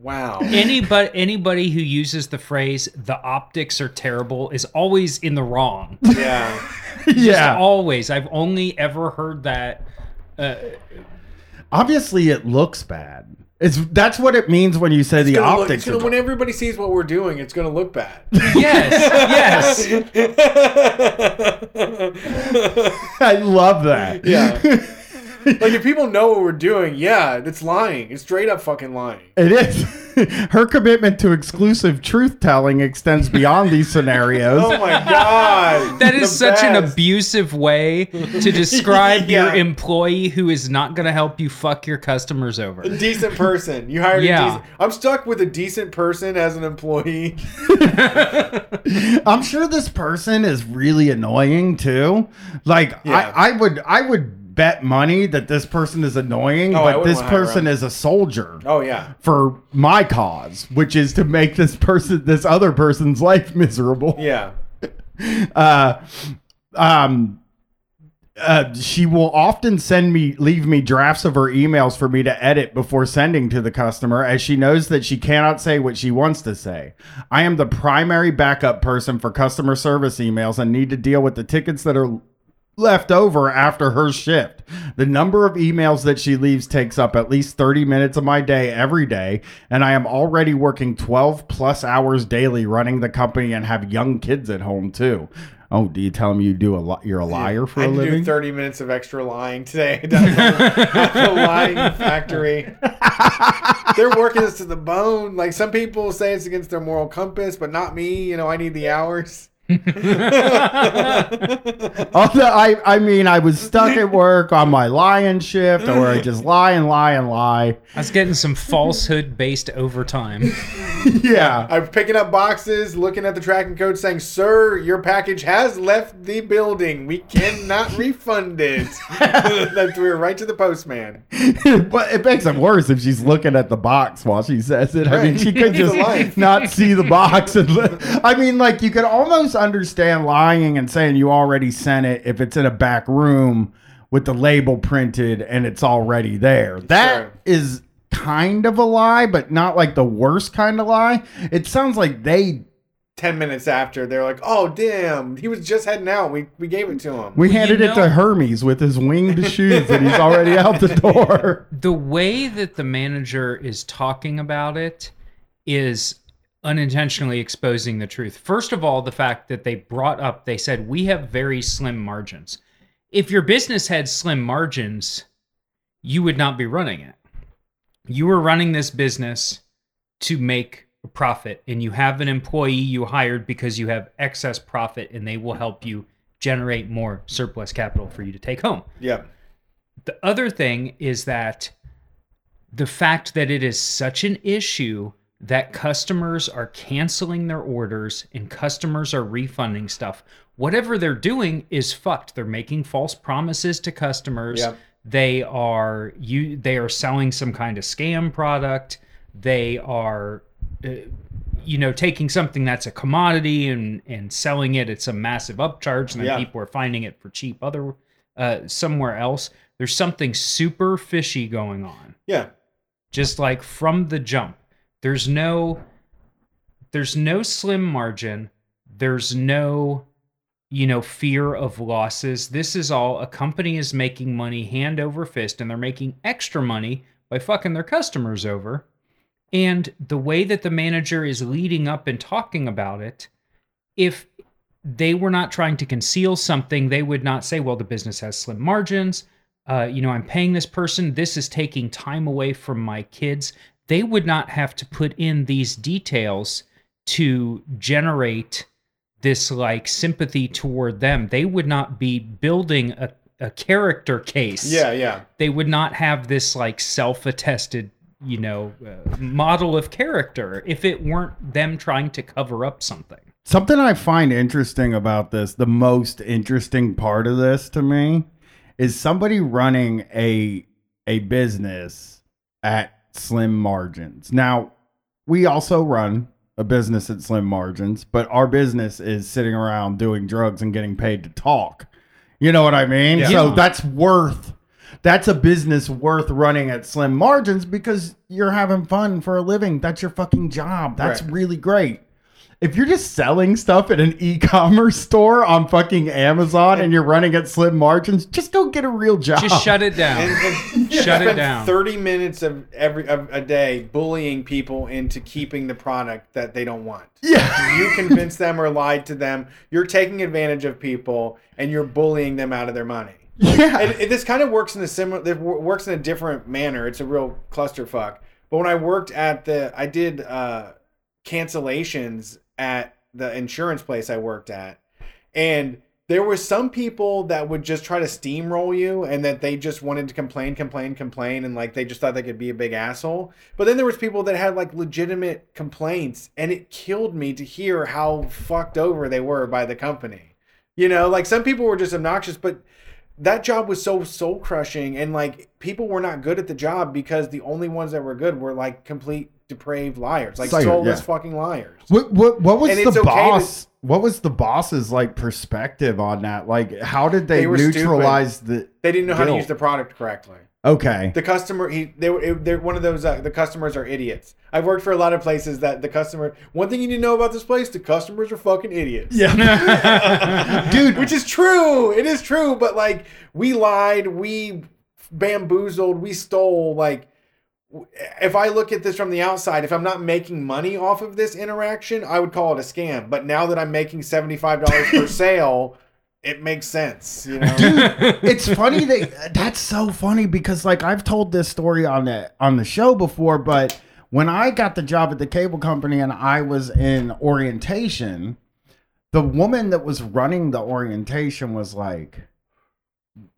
Wow.
anybody anybody who uses the phrase "the optics are terrible" is always in the wrong.
Yeah.
Just
yeah.
always. I've only ever heard that. Uh,
Obviously it looks bad. It's that's what it means when you say the
It's gonna look-
optics
it's gonna-
are
when everybody sees what we're doing, it's going to look bad.
yes, yes.
I love that.
Yeah. like if people know what we're doing, yeah, it's lying. It's straight up fucking lying.
It is. Her commitment to exclusive truth telling extends beyond these scenarios.
Oh my god.
That is
The
such an abusive way to describe
Yeah.
your employee who is not going to help you fuck your customers over.
A decent person. You hired
Yeah.
a decent. I'm stuck with a decent person as an employee.
I'm sure this person is really annoying too. Like
Yeah.
I, I would I would bet money that this person is annoying,
Oh, I
but
wouldn't
this person is a soldier
Oh yeah.
for my cause, which is to make this person this other person's life miserable.
Yeah.
uh, um, uh, she will often send me leave me drafts of her emails for me to edit before sending to the customer as she knows that she cannot say what she wants to say i am the primary backup person for customer service emails and need to deal with the tickets that are left over after her shift. The number of emails that she leaves takes up at least 30 minutes of my day every day, and I am already working 12 plus hours daily running the company and have young kids at home too. Oh, do you tell me you do a li- you're a liar for
I
a
to do
living?
30 minutes of extra lying today the lying factory. They're working us to the bone. Like some people say it's against their moral compass, but not me. You know, I need the hours.
Although I, I mean, I was stuck at work on my lying shift, or I just lie and lie and lie.
I was getting some falsehood based overtime.
Yeah,
I'm picking up boxes, looking at the tracking code, saying, "Sir, your package has left the building. We cannot refund it." That's we were right to the postman.
but it makes it worse if she's looking at the box while she says it. I mean, she could just not see the box. And li- I mean, like you could almost understand lying and saying you already sent it if it's in a back room with the label printed and it's already there. That is
Sure.
kind of a lie, but not like the worst kind of lie. It sounds like they
Ten minutes after, they're like, "Oh, damn, he was just heading out. We we gave it to him."
we
Well, you
handed it to Hermes with his winged shoes and he's already out the door.
the way that the manager is talking about it is unintentionally exposing the truth. First of all, the fact that they brought up, they said, we have very slim margins. If your business had slim margins, you would not be running it. You were running this business to make a profit, and you have an employee you hired because you have excess profit, and they will help you generate more surplus capital for you to take home.
Yeah,
The other thing is that the fact that it is such an issue that customers are canceling their orders and customers are refunding stuff. Whatever they're doing is fucked. They're making false promises to customers.
Yep.
They are you they are selling some kind of scam product. They are uh, you know taking something that's a commodity and and selling it at some massive upcharge and then
Yeah.
people are finding it for cheap other uh, somewhere else. There's something super fishy going on.
yeah,
Just like from the jump. There's no there's no slim margin. There's no you know fear of losses. This is all a company is making money hand over fist and they're making extra money by fucking their customers over. And the way that the manager is leading up and talking about it, if they were not trying to conceal something, they would not say, well, the business has slim margins. Uh, you know, I'm paying this person. This is taking time away from my kids. They would not have to put in these details to generate this like sympathy toward them. They would not be building a, a character case
yeah, yeah.
they would not have this like self-attested you know uh, model of character if it weren't them trying to cover up something
Something I find interesting about this, the most interesting part of this to me, is somebody running a a business at slim margins. Now, we also run a business at slim margins, but our business is sitting around doing drugs and getting paid to talk. You know what I mean?
Yeah.
So that's worth that's a business worth running at slim margins because you're having fun for a living. That's your fucking job. That's
Right.
really great. If you're just selling stuff at an e-commerce store on fucking Amazon and you're running at slim margins, just go get a real job.
just shut it down
And, and
Shut it down.
Thirty minutes of every of a day bullying people into keeping the product that they don't want.
Yeah.
You convinced them or lied to them. You're taking advantage of people and you're bullying them out of their money.
Yeah.
And, and this kind of works in a similar. It works in a different manner. It's a real clusterfuck. But when I worked at the, I did uh, cancellations at the insurance place I worked at, and there were some people that would just try to steamroll you, and that they just wanted to complain, complain, complain, and like they just thought they could be a big asshole. But then there was people that had like legitimate complaints, and it killed me to hear how fucked over they were by the company. You know, like some people were just obnoxious, but that job was so soul crushing and like people were not good at the job because the only ones that were good were like complete depraved liars like
Psycho,
soulless
yeah.
fucking liars
What what what was
And
the
it's okay to-
boss? what was the boss's like perspective on that? Like, how did they,
They
neutralize the?
they didn't know how to use the product correctly
Okay.
The customer, he, they, were- they're one of those. Uh, the customers are idiots. I've worked for a lot of places that the customer. One thing you need to know about this place: the customers are fucking idiots.
Yeah. Dude,
which is true. It is true. But like, we lied, we bamboozled, we stole. Like, if I look at this from the outside, if I'm not making money off of this interaction, I would call it a scam. But now that I'm making seventy five dollars per sale, it makes sense. You know.
it's funny that that's so funny because like I've told this story on the on the show before, but when I got the job at the cable company and I was in orientation, the woman that was running the orientation was like,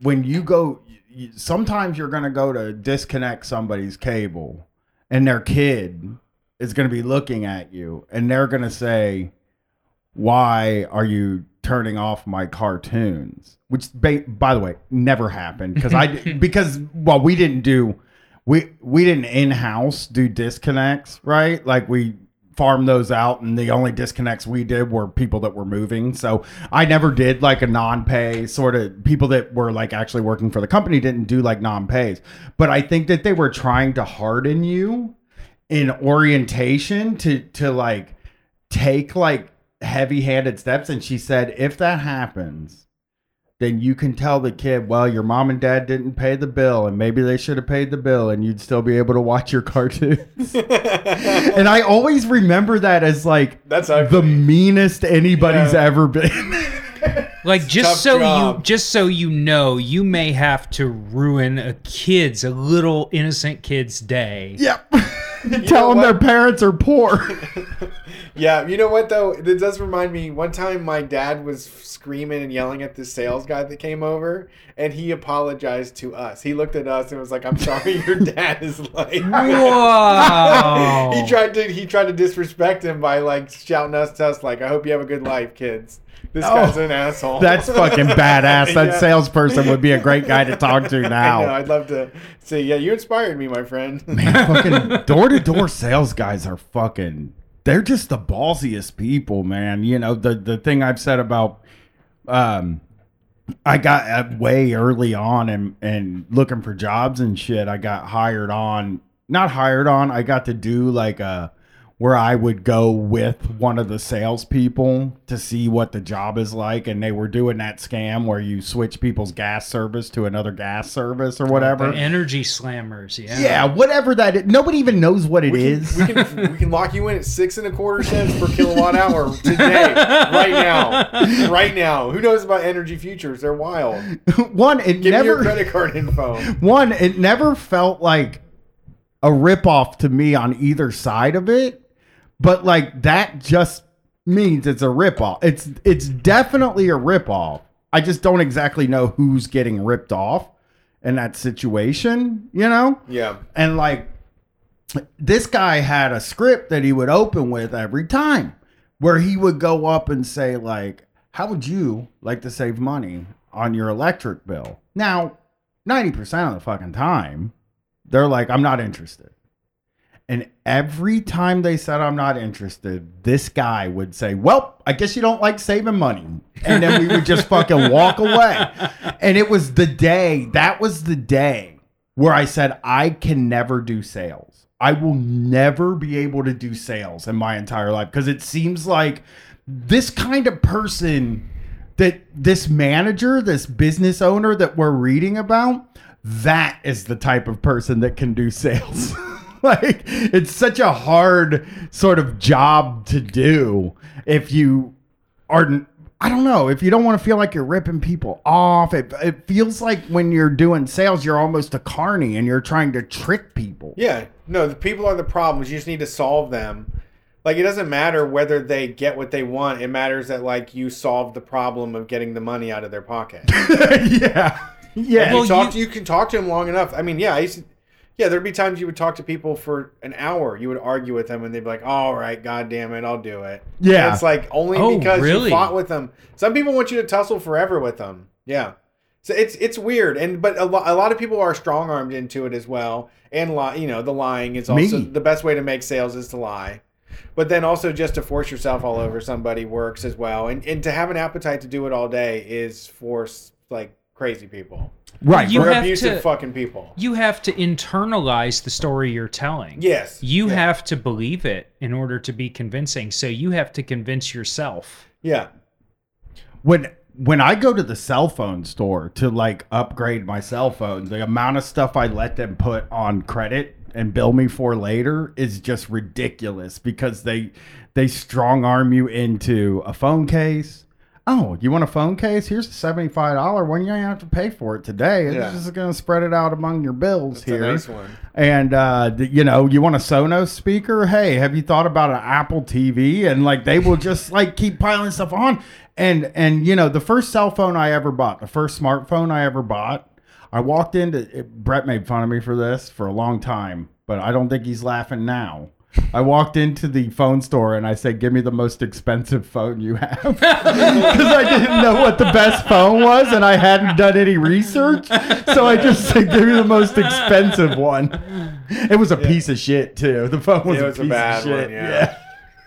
when you go, you, sometimes you're gonna go to disconnect somebody's cable, and their kid is gonna be looking at you, and they're gonna say, why are you turning off my cartoons? Which ba- by the way never happened because i because well we didn't do we we didn't in-house do disconnects right? Like we farmed those out and the only disconnects we did were people that were moving. So i never did like a non-pay sort of people that were like actually working for the company didn't do like non-pays. But i think that they were trying to harden you in orientation to to like take like heavy-handed steps. And she said if that happens then you can tell the kid well your mom and dad didn't pay the bill and maybe they should have paid the bill and you'd still be able to watch your cartoons and i always remember that as like
That's
the meanest anybody's
Yeah.
ever been
Like just
Tough
so
job.
you just so you know, you may have to ruin a kid's a little innocent kid's day.
yep tell them
what?
their parents are poor
Yeah, you know what though? It does remind me. One time, my dad was screaming and yelling at the sales guy that came over, and he apologized to us. He looked at us and was like, "I'm sorry, your dad is like."
Whoa.
he tried to he tried to disrespect him by like shouting us to us like, "I hope you have a good life, kids." This
Oh,
guy's an asshole.
that's fucking badass that
Yeah.
salesperson would be a great guy to talk to
I know.
now
I'd love to say, yeah, you inspired me, my friend.
Man, fucking door to door sales guys are fucking. They're just the ballsiest people, man. You know the the thing I've said about, um, I got uh, way early on and and looking for jobs and shit. I got hired on, not hired on. I got to do like a where I would go with one of the salespeople to see what the job is like, and they were doing that scam where you switch people's gas service to another gas service or oh, whatever.
The energy slammers, yeah.
Yeah, whatever that is. Nobody even knows what it
We
is.
can, we can we can lock you in at six and a quarter cents per kilowatt hour today, right now, right now. Who knows about energy futures? They're wild.
one, it
Give me your
never
credit card info.
one, it never felt like a ripoff to me on either side of it. But like that just means it's a ripoff. It's it's definitely a ripoff. I just don't exactly know who's getting ripped off in that situation, you know?
Yeah,
And like this guy had a script that he would open with every time where he would go up and say like, "How would you like to save money on your electric bill?" Now, 90% of the fucking time, they're like, "I'm not interested." And every time they said I'm not interested, this guy would say, "Well, I guess you don't like saving money." And then we would just fucking walk away. And it was the day, that was the day where I said I can never do sales. I will never be able to do sales in my entire life because it seems like this kind of person that this manager, this business owner that we're reading about, that is the type of person that can do sales. like it's such a hard sort of job to do if you aren't I don't know if you don't want to feel like you're ripping people off. It, it feels like when you're doing sales, you're almost a carny and you're trying to trick people.
yeah. No, the people are the problems. You just need to solve them. Like it doesn't matter whether they get what they want. It matters that like you solve the problem of getting the money out of their pocket.
yeah, yeah.
you talk
you-
you can talk to them long enough. I mean, yeah, I used to, yeah, there'd be times you would talk to people for an hour. You would argue with them, and they'd be like, "All right, god damn it, I'll do it."
Yeah.
And it's like only
Oh,
because
really?
you fought with them. Some people want you to tussle forever with them. Yeah, so it's it's weird, and but a lot a lot of people are strong armed into it as well, and lie. You know, the lying is also
Me.
the best way to make sales is to lie. But then also just to force yourself all over somebody works as well, and and to have an appetite to do it all day is for like crazy people.
Right.
You
We're
have
abusive
to-
fucking people.
You have to internalize the story you're telling.
Yes.
You
Yeah.
have to believe it in order to be convincing. So you have to convince yourself.
Yeah.
when when I go to the cell phone store to like upgrade my cell phone, the amount of stuff I let them put on credit and bill me for later is just ridiculous because they they strong arm you into a phone case. Oh, you want a phone case? Here's a seventy-five dollar one. You don't have to pay for it today. It's
Yeah.
just gonna spread it out among your bills
a
here.
nice one.
And uh, you know, you want a Sonos speaker? Hey, have you thought about an Apple TV? And like they will just like keep piling stuff on. And and you know, the first cell phone I ever bought, the first smartphone I ever bought, I walked into it, Brett made fun of me for this for a long time, but I don't think he's laughing now. I walked into the phone store and I said, "Give me the most expensive phone you have," because I didn't know what the best phone was and I hadn't done any research. So I just said, "Give me the most expensive one." It was a piece of shit too. The phone was,
It
a
was a
piece
bad
of shit.
one, yeah.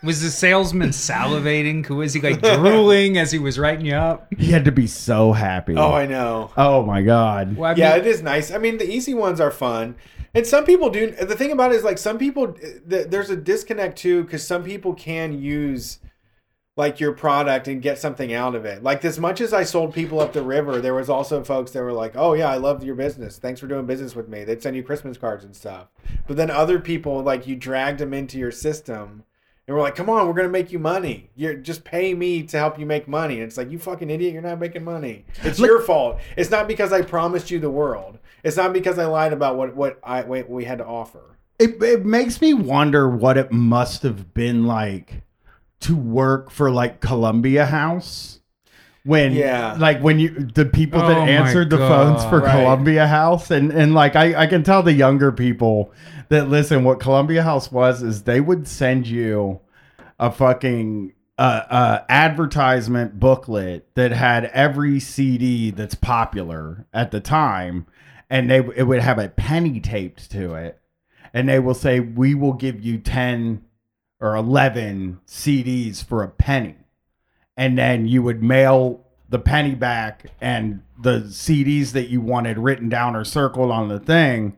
Was the salesman salivating? Was he like drooling as he was writing you up?
He had to be so happy.
Oh, I know.
oh my god.
Well, I
yeah,
mean,
it is nice. I mean, the easy ones are fun, and some people do. The thing about it is, like, some people th- there's a disconnect too, because some people can use like your product and get something out of it. Like, as much as I sold people up the river, there was also folks that were like, "Oh yeah, I love your business. Thanks for doing business with me." They'd send you Christmas cards and stuff. But then other people, like, you dragged them into your system. And we're like, come on, we're gonna make you money. You're just pay me to help you make money. And it's like, you fucking idiot, you're not making money. It's
Look-
your fault. It's not because I promised you the world. It's not because I lied about what what I what we had to offer.
It it makes me wonder what it must have been like to work for like Columbia House. When
Yeah.
like when you the people that
Oh
answered the phones for
Right.
Columbia House and and like I I can tell the younger people that listen what Columbia House was is they would send you a fucking uh, uh, advertisement booklet that had every CD that's popular at the time, and they it would have a penny taped to it, and they will say we will give you ten or eleven CDs for a penny, and then you would mail the penny back and the CDs that you wanted written down or circled on the thing.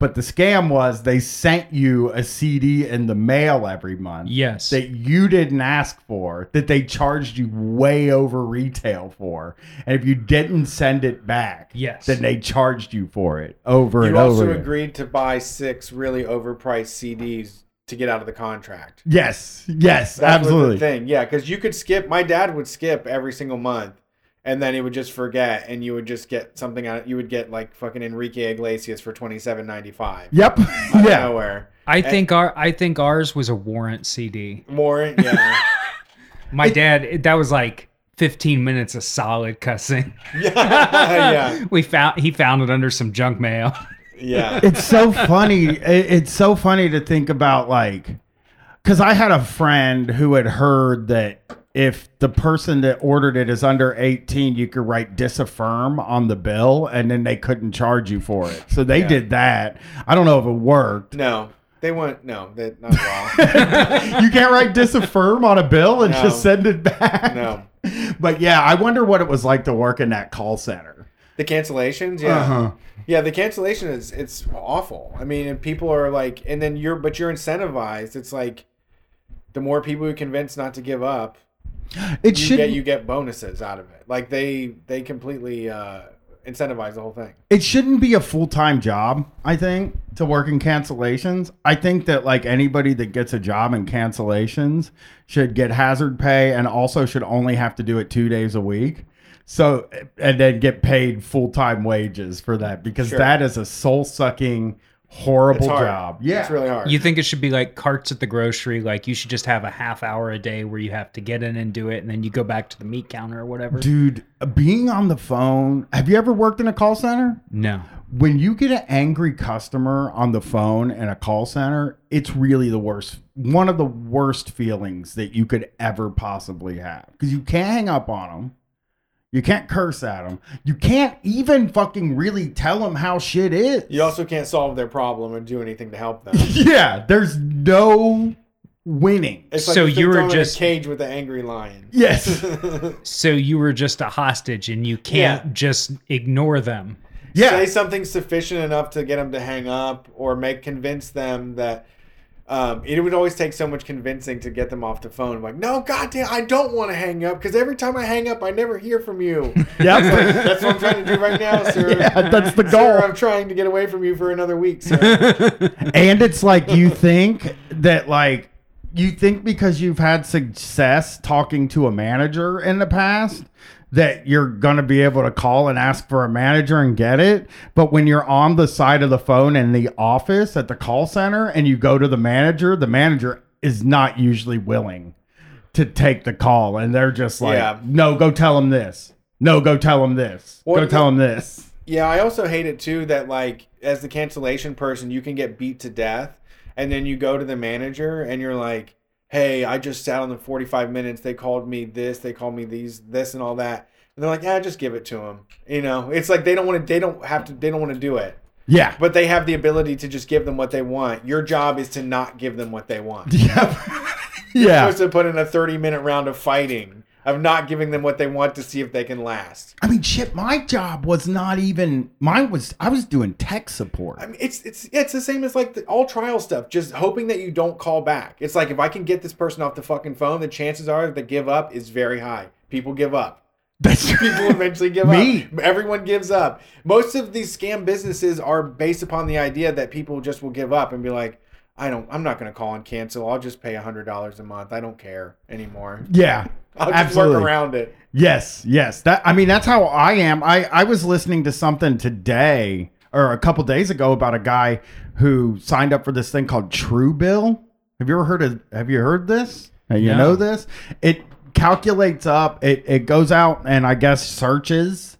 But the scam was they sent you a CD in the mail every month
yes.
that you didn't ask for, that they charged you way over retail for. And if you didn't send it back,
Yes.
then they charged you for it over and over.
You also
again.
agreed to buy six really overpriced CDs to get out of the contract.
Yes, yes,
That was
absolutely.
the thing. Yeah, because you could skip. My dad would skip every single month, and then he would just forget, and you would just get something out. You would get like fucking Enrique Iglesias for twenty seven ninety five.
Yep.
Out of
yeah.
nowhere.
I think our I think ours was a warrant CD.
Warrant. yeah,
My dad that was like 15 minutes of solid cussing.
yeah, yeah,
We found he found it under some junk mail.
Yeah.
it's so funny. It- It's so funny to think about, like, because I had a friend who had heard that if the person that ordered it is under 18, you could write disaffirm on the bill and then they couldn't charge you for it. So they
Yeah.
did that. I don't know if it worked.
No, they went no, that not
you can't write disaffirm on a bill and
No.
just send it back.
No,
But yeah, I wonder what it was like to work in that call center.
The cancellations, yeah.
Uh-huh.
Yeah, the cancellation is it's awful. I mean, and people are like, and then you're, but you're incentivized. It's like, the more people you convince not to give up,
It
you
should
get you get bonuses out of it. Like they they completely uh, incentivize the whole thing.
it shouldn't be a full-time job i think to work in cancellations i think that like anybody that gets a job in cancellations should get hazard pay and also should only have to do it two days a week so and then get paid full-time wages for that because
Sure.
that is a soul-sucking horrible job yeah
It's really hard.
You think it should be like carts at the grocery, like you should just have a half hour a day where you have to get in and do it and then you go back to the meat counter or whatever.
dude being on the phone have you ever worked in a call center
No.
when you get an angry customer on the phone in a call center, it's really the worst, one of the worst feelings that you could ever possibly have because you can't hang up on them. You can't curse at them. You can't even fucking really tell them how shit is.
you also can't solve their problem and do anything to help them.
yeah, there's no winning.
It's
So you were
throw 'em in a
just-
cage with an angry lion.
Yes.
So you were just a hostage and you can't
Yeah.
just ignore them.
yeah.
Say something sufficient enough to get them to hang up, or make convince them that. Um, it would always take so much convincing to get them off the phone. like, no, goddamn, I don't want to hang up because every time I hang up, I never hear from you.
Yep.
That's what I'm trying to do right now, sir.
yeah, that's the
Sir,
goal.
I'm trying to get away from you for another week, sir.
and it's like you think that like you think because you've had success talking to a manager in the past that you're going to be able to call and ask for a manager and get it but when you're on the side of the phone in the office at the call center and you go to the manager the manager is not usually willing to take the call and they're just like
Yeah.
no go tell him this. No go tell him this.
Well,
go tell him this.
Yeah, I also hate it too that like as the cancellation person, you can get beat to death, and then you go to the manager and you're like, "Hey, I just sat on the 45 minutes. They called me this. They called me these, this, and all that." And they're like, "Yeah, just give it to them." You know, it's like they don't want to. They don't have to. They don't want to do it,
yeah
but they have the ability to just give them what they want. Your job is to not give them what they want.
yeah
You're
yeah
supposed to put in a 30 minute round of fighting of not giving them what they want to see if they can last.
I mean, shit, my job was not even mine was I was doing tech support.
I mean, it's it's it's the same as like the, all trial stuff. Just hoping that you don't call back. It's like if I can get this person off the fucking phone, the chances are that they give up is very high. People give up.
That's
People eventually give
Me.
up. Everyone gives up. Most of these scam businesses are based upon the idea that people just will give up and be like, I don't. I'm not going to call and cancel. I'll just pay a hundred dollars a month. I don't care anymore.
yeah.
I'll just
absolutely.
work around it.
Yes, yes. That I mean that's how I am. I I was listening to something today or a couple days ago about a guy who signed up for this thing called Truebill. Have you ever heard of have you heard this? You
No.
know this? It calculates up, it it goes out and I guess searches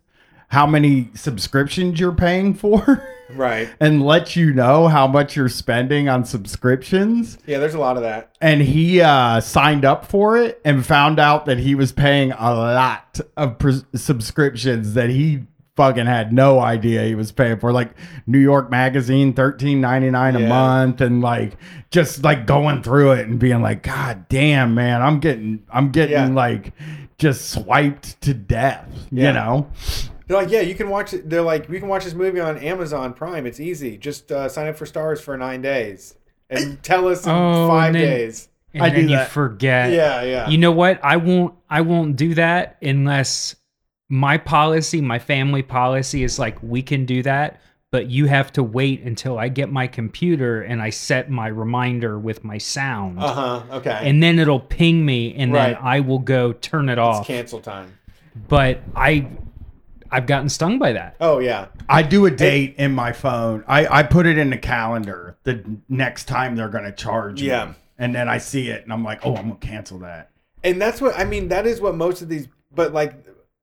how many subscriptions you're paying for
Right.
and let you know how much you're spending on subscriptions.
Yeah. There's a lot of that.
and he uh, signed up for it and found out that he was paying a lot of pres- subscriptions that he fucking had no idea he was paying for like new york magazine 13.99 a
Yeah.
month and like just like going through it and being like god damn man i'm getting i'm getting
Yeah.
like just swiped to death
Yeah.
you know
They're like, yeah, you can watch it. They're like, you can watch this movie on Amazon Prime. It's easy. Just uh, sign up for Starz for nine days and tell us in
Oh,
five
and then-
days.
And
I
then
do
you
that.
forget.
Yeah, yeah.
You know what? I won't I won't do that unless my policy, my family policy is like we can do that, but you have to wait until I get my computer and I set my reminder with my sound.
uh huh. Okay.
And then it'll ping me and
Right.
then I will go turn it
it's
off.
cancel time.
But I I've gotten stung by that.
Oh yeah.
I do a date in my phone. I, I put it in the calendar the next time they're going to charge me.
Yeah.
And then I see it and I'm like, oh, I'm going to cancel that.
And that's what I mean. That is what most of these. But like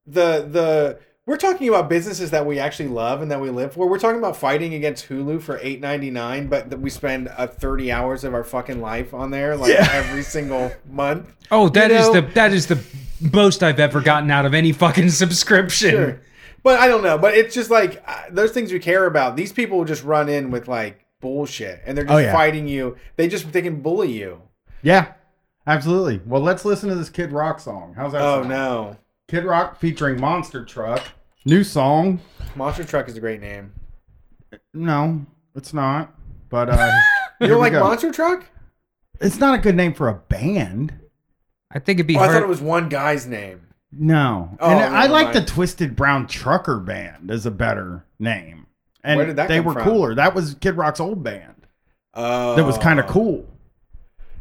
the the we're talking about businesses that we actually love and that we live for. We're talking about fighting against Hulu for eight ninety nine, but that we spend uh, thirty hours of our fucking life on there, like
Yeah.
every single month.
Oh, that
You
is
know-
the that is the most I've ever gotten out of any fucking subscription.
Sure. But I don't know. But it's just like uh, those things we care about. These people just run in with like bullshit, and they're just
Oh, yeah.
fighting you. They just they can bully you.
Yeah, absolutely. Well, let's listen to this Kid Rock song. How's that
Oh
sound?
no,
Kid Rock featuring Monster Truck. New song.
Monster Truck is a great name.
No, it's not. But uh,
You
here
don't
we
like
go.
Monster Truck?
It's not a good name for a band.
I think it'd be
Oh, I
hard.
thought it was one guy's name.
No.
Oh,
and I
never
like the. Twisted Brown Trucker Band as a better name. And
Where did that
they
come
were
from?
cooler. That was Kid Rock's old band.
Oh,
That was kind of oh. cool.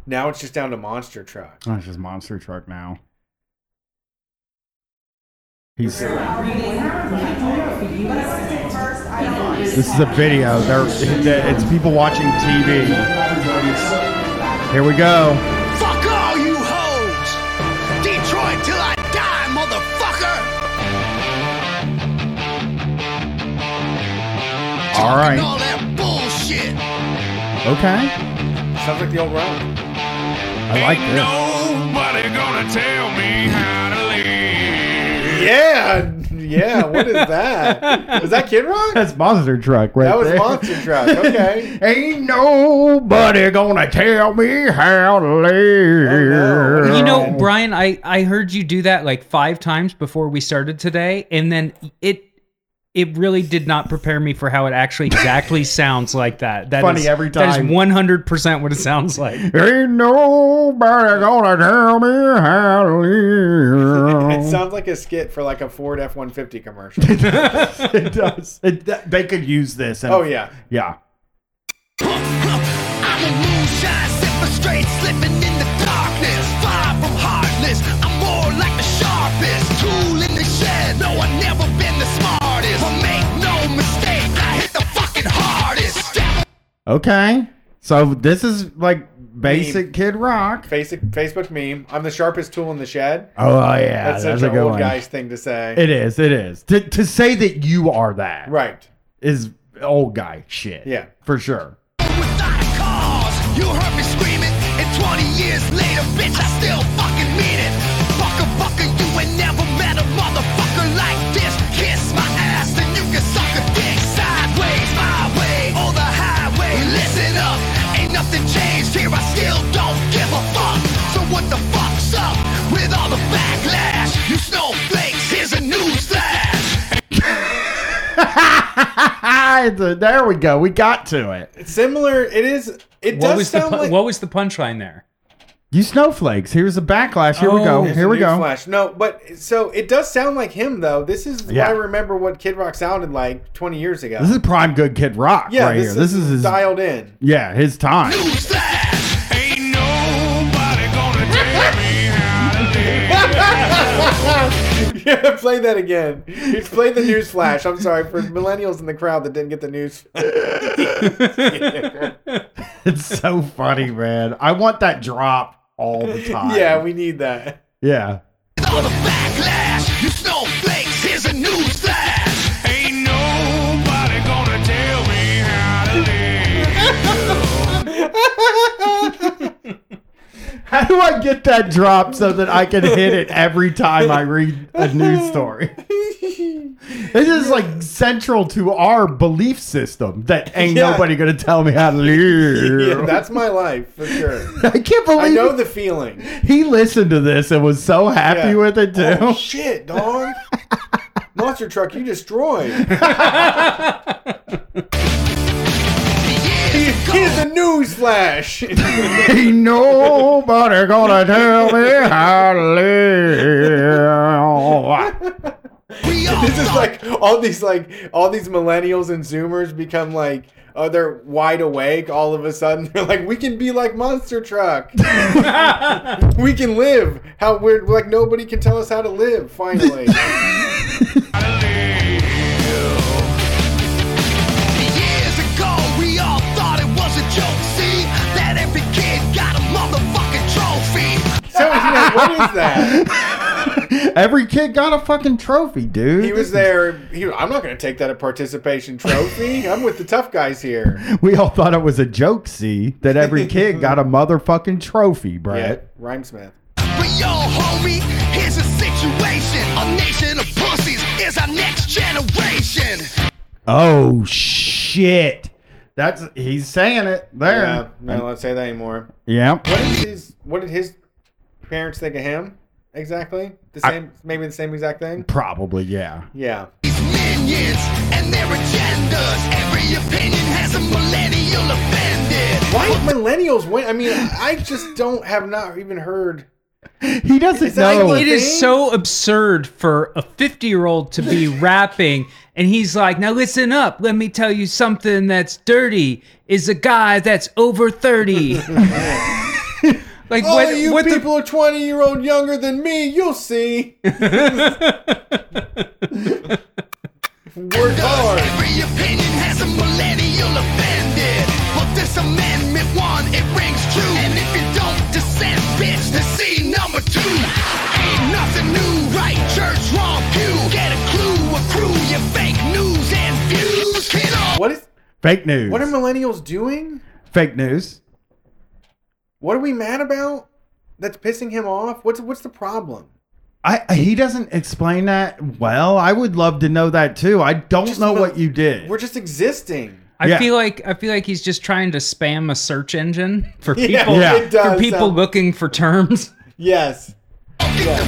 Now it's just down to Monster Truck.
Oh, it's just Monster Truck now. He's. This is a video. They're, it's people watching TV. Here we go.
All Talking
right.
All that bullshit!
Okay.
Sounds like the old rock.
I like this.
Nobody gonna tell me how to live.
Yeah, Yeah, what is that? Was that Kid Rock?
That's monster truck right
That was
there.
Monster Truck. Okay.
Ain't nobody gonna tell me how to live.
no.
You know, Brian, I I heard you do that like five times before we started today, and then it it really did not prepare me for how it actually exactly sounds like that. That
Funny
is-
every time.
That is one hundred percent what it sounds like.
Ain't nobody gonna tell me how to live.
It sounds like a skit for like a Ford F one fifty commercial.
it does. It, that- they could use this. in-
Oh yeah.
yeah.
I'm a moonshine sipper straight slipping in the darkness. Far from heartless, I'm
Okay. So this is like basic Kid Rock.
Basic Facebook meme. I'm the sharpest tool in the shed.
Oh yeah,
That's,
that's,
such
a
an
good
old
one.
guy's thing to say.
It is. It is. To to say that you are that.
right.
Is old guy shit.
Yeah.
for sure.
Without a cause, you heard me screaming, and 20 years later, bitch, I still fucking mean it. The backlash? You snowflakes, here's a newsflash.
there we go. We got to it.
It's similar. It is. It
What
does
was the
sound
pu-
like.
what was the punchline there?
You snowflakes. Here's a backlash. Here we
Oh,
go. Here we go.
newsflash. No, but so it does sound like him though. This is
Yeah.
why I remember what Kid Rock sounded like 20 years ago.
This is prime good Kid Rock
yeah,
right
this
here.
Is
This is his
dialed in.
yeah his time.
Yeah, play that again. He's played the news flash. I'm sorry for millennials in the crowd that didn't get the news.
It's so funny, man. I want that drop all the time.
yeah, we need that.
yeah.
How
do I get that drop so that I can hit it every time I read a news story? This is like central to our belief system that ain't
Yeah.
nobody gonna tell me how to live.
Yeah, that's my life for sure.
I can't believe I
know the feeling.
he listened to this and was so happy
Yeah.
with it too.
Oh shit, dog! Monster truck, you destroyed.
Years
Here's a news flash.
Ain't nobody gonna tell me how to live.
this is like all these like all these millennials and zoomers become like oh they're wide awake all of a sudden. They're like we can be like monster truck. We can live how we're like nobody can tell us how to live finally
trophy.
what is that
Every kid got a fucking trophy, dude.
he was there he, i'm not going to take that a participation trophy i'm with the tough guys here
We all thought it was a joke, see, that every kid got a motherfucking trophy,
yeah
Brett.
rhymesmith
But yo, homie, here's a situation. A nation of pussies is our next generation.
Oh shit. That's he's saying it there.
yeah
there.
no let's say that anymore
Yeah.
what did his what did his parents think of him exactly the
I-
same maybe the same exact thing
Probably, yeah.
yeah
These minions and their agendas. Every opinion has a millennial offended.
Why millennials win? I mean, I just don't have not even heard.
He doesn't
Is that
know.
like
It is so absurd for a 50 year old to be rapping and he's like, now listen up, let me tell you something that's dirty is a guy that's over 30. like
Oh,
what,
you
what the
people are twenty year old younger than me. You'll see. Work hard.
Every opinion has a millennial offended. But this amendment one, it rings true. And if you don't dissent, bitch, then see number two. Ain't nothing new, right? Church, wrong pew. Get a clue, accrue your fake news and views. Kid. Oh.
What is?
Fake news.
What are millennials doing?
Fake news.
What are we mad about? That's pissing him off. What's what's the problem?
I he doesn't explain that well. I would love to know that too. I don't
Just
know what you did.
We're just existing.
I
Yeah.
feel like I feel like he's just trying to spam a search engine for people
Yeah.
it does
for people
sound-
looking for terms.
Yes.
Get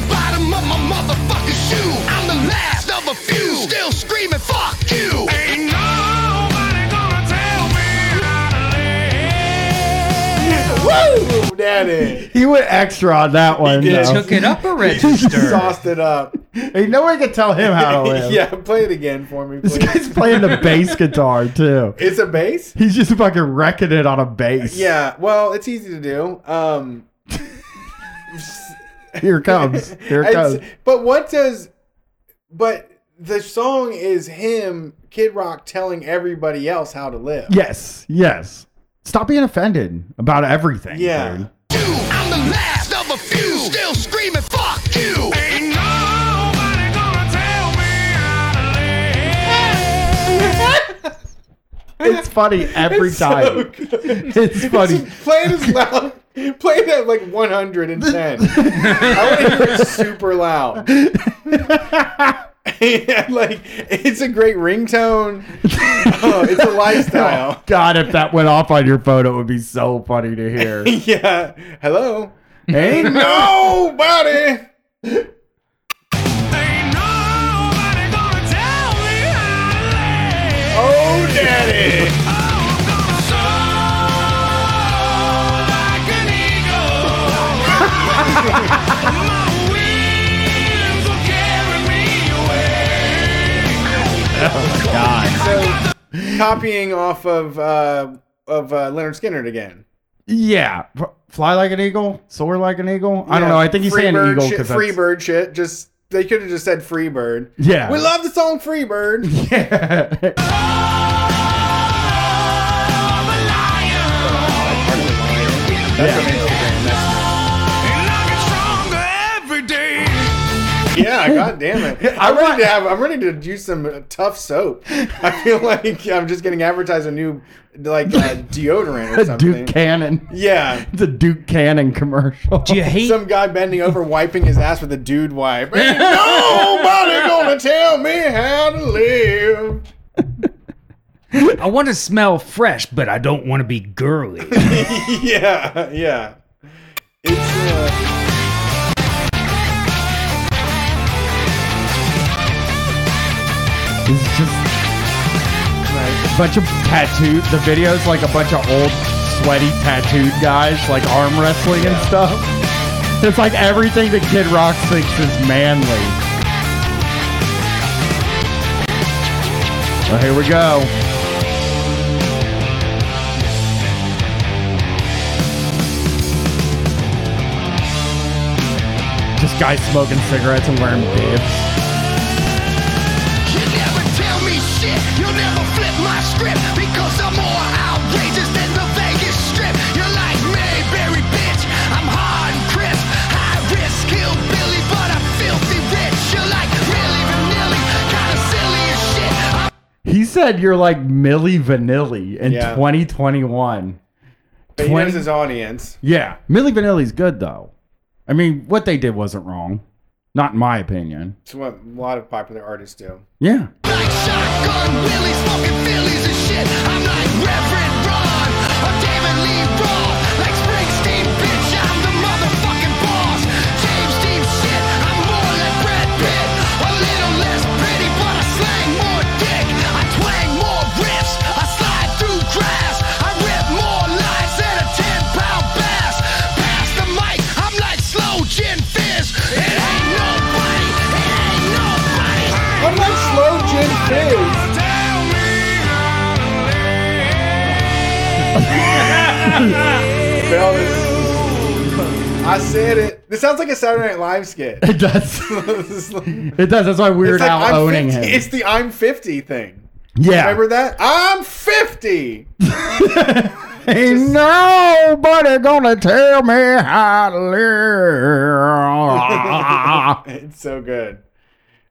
Woo, daddy.
he went extra on that one.
did.
though.
Took it up a register.
Sauced it up.
Ain't no one can tell him how to live.
yeah, play it again for me,
This guy's playing the bass guitar too.
It's a bass?
He's just fucking wrecking it on a bass.
Yeah, well, it's easy to do. Um
Here it comes. Here it comes.
But what does but the song is him, Kid Rock telling everybody else how to live.
Yes. Yes. Stop being offended about everything.
Yeah.
dude.
I'm the last of a few. Still screaming, fuck you. Ain't nobody gonna tell me how to live.
It's funny every
It's
time.
so good.
It's funny.
Play it as loud. Play it at like 110. I want to hear it super loud. Yeah, like it's a great ringtone. Oh, it's a lifestyle.
Oh, God, if that went off on your phone, it would be so funny to hear.
yeah. Hello.
Ain't
Nobody.
Ain't nobody away.
God.
So, copying off of uh, of uh, Lynyrd Skynyrd again.
Yeah. Fly like an eagle, soar like an eagle. I don't know. I think he's saying
Freebird
eagle
shit,
because
Freebird shit. Just they could have just said free bird.
Yeah.
We love the song Freebird.
Yeah.
I'm a lion.
That's on Instagram. Yeah, god damn it. I'm ready to have. I'm ready to use some uh, tough soap. I feel like I'm just getting advertised a new like uh, deodorant or something.
Duke Cannon.
Yeah.
It's a Duke Cannon commercial.
Do you hate?
Some guy bending over, wiping his ass with a dude wipe. Ain't nobody gonna tell me how to live.
I want to smell fresh, but I don't want to be girly.
yeah, yeah. It's uh,
It's just a bunch of tattooed. The video's like a bunch of old, sweaty, tattooed guys, like arm wrestling and stuff. It's like everything that Kid Rock thinks is manly. Well, here we go. Just guys smoking cigarettes and wearing bibs.
Flip because I'm more outrageous than the Vegas Strip. You're like Mayberry, bitch. I'm hard and crisp, high risk, kill Billy, but I'm filthy rich. You're like Milli Vanilli, kind of silly as shit. I'm
He said you're like Milli Vanilli in
Yeah.
2021.
but he
20
knows his audience.
Yeah, Milli Vanilli's good though. I mean, what they did wasn't wrong, not in my opinion.
It's what a lot of popular artists do.
Yeah,
like shotgun Willie, smoking Phillies and shit. I'm like I
said it. This sounds like a Saturday Night Live skit.
it does.
This is like-
it does. That's why Weird
like
Al
I'm
owning
50.
him.
It's the I'm 50 thing.
yeah,
Remember that? I'm 50.
ain't nobody gonna tell me how to live.
it's so good.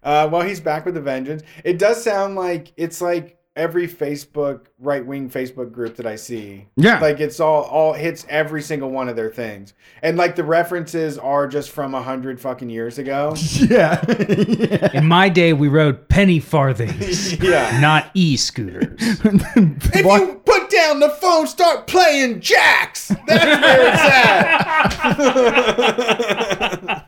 Uh, well, he's back with a vengeance. It does sound like it's like every Facebook right wing Facebook group that I see.
Yeah.
Like it's all all hits every single one of their things. And like the references are just from a hundred fucking years ago.
yeah. yeah.
In my day, we rode penny farthings,
yeah.
not e-scooters.
If
What-
you put down the phone, start playing jacks. That's where it's at.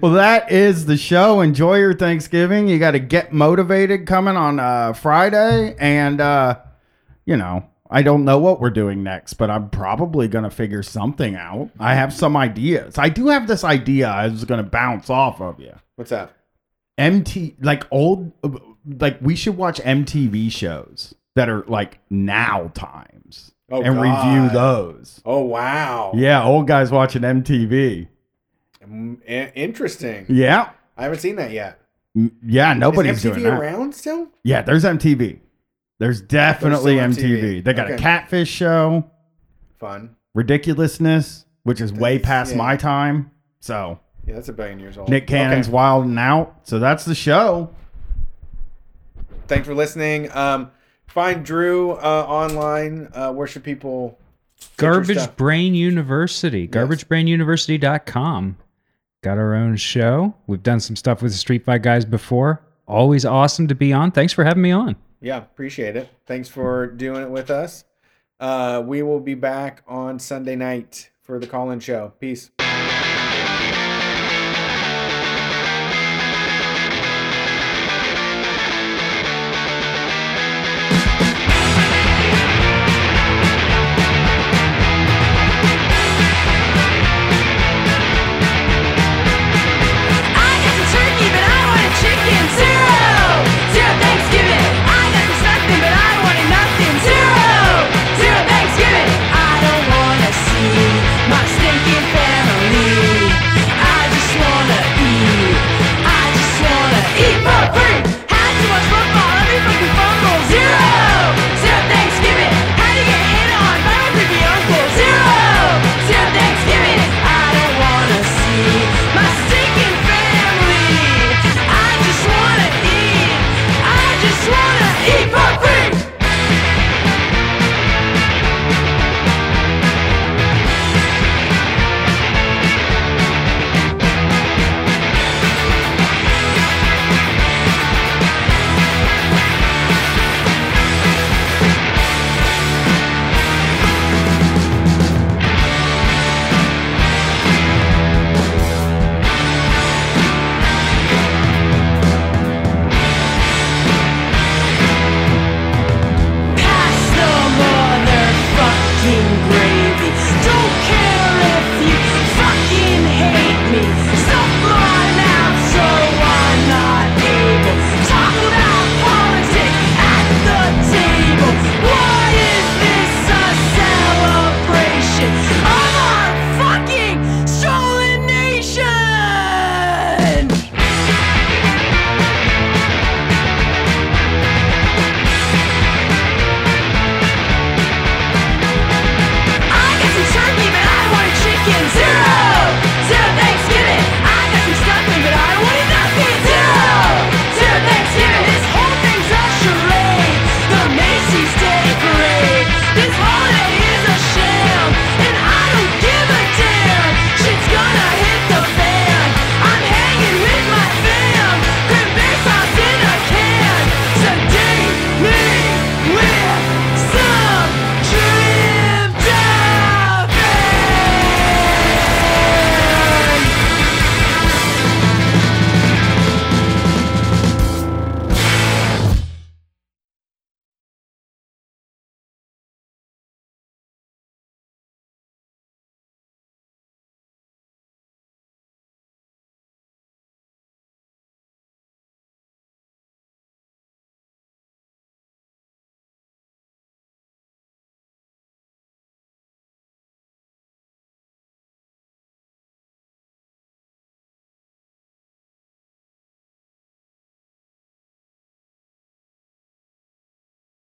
Well, that is the show. Enjoy your Thanksgiving. You got to get motivated coming on uh, Friday. And, uh, you know, I don't know what we're doing next, but I'm probably going to figure something out. I have some ideas. I do have this idea I was going to bounce off of you.
What's that?
MT, like old, like we should watch MTV shows that are like now times
Oh,
and
God.
review those.
Oh wow.
Yeah, old guys watching MTV.
Mm, i- interesting.
Yeah.
I haven't seen that yet.
M- Yeah, nobody's
Is MTV
doing that.
around still?
Yeah, there's MTV. There's definitely
still
MTV.
MTV.
They got a catfish show,
Fun.
ridiculousness, which is way past
yeah.
my time. So
Yeah, that's a billion years old.
Nick Cannon's
Okay.
Wild and Out. So that's the show.
Thanks for listening. Um, find Drew uh, online. Uh, where should people?
Garbage? Brain University, garbagebrainuniversity.com. Got our own show. We've done some stuff with the Street Fight guys before. Always awesome to be on. Thanks for having me on.
Yeah, appreciate it. Thanks for doing it with us. Uh, we will be back on Sunday night for the call-in show. Peace.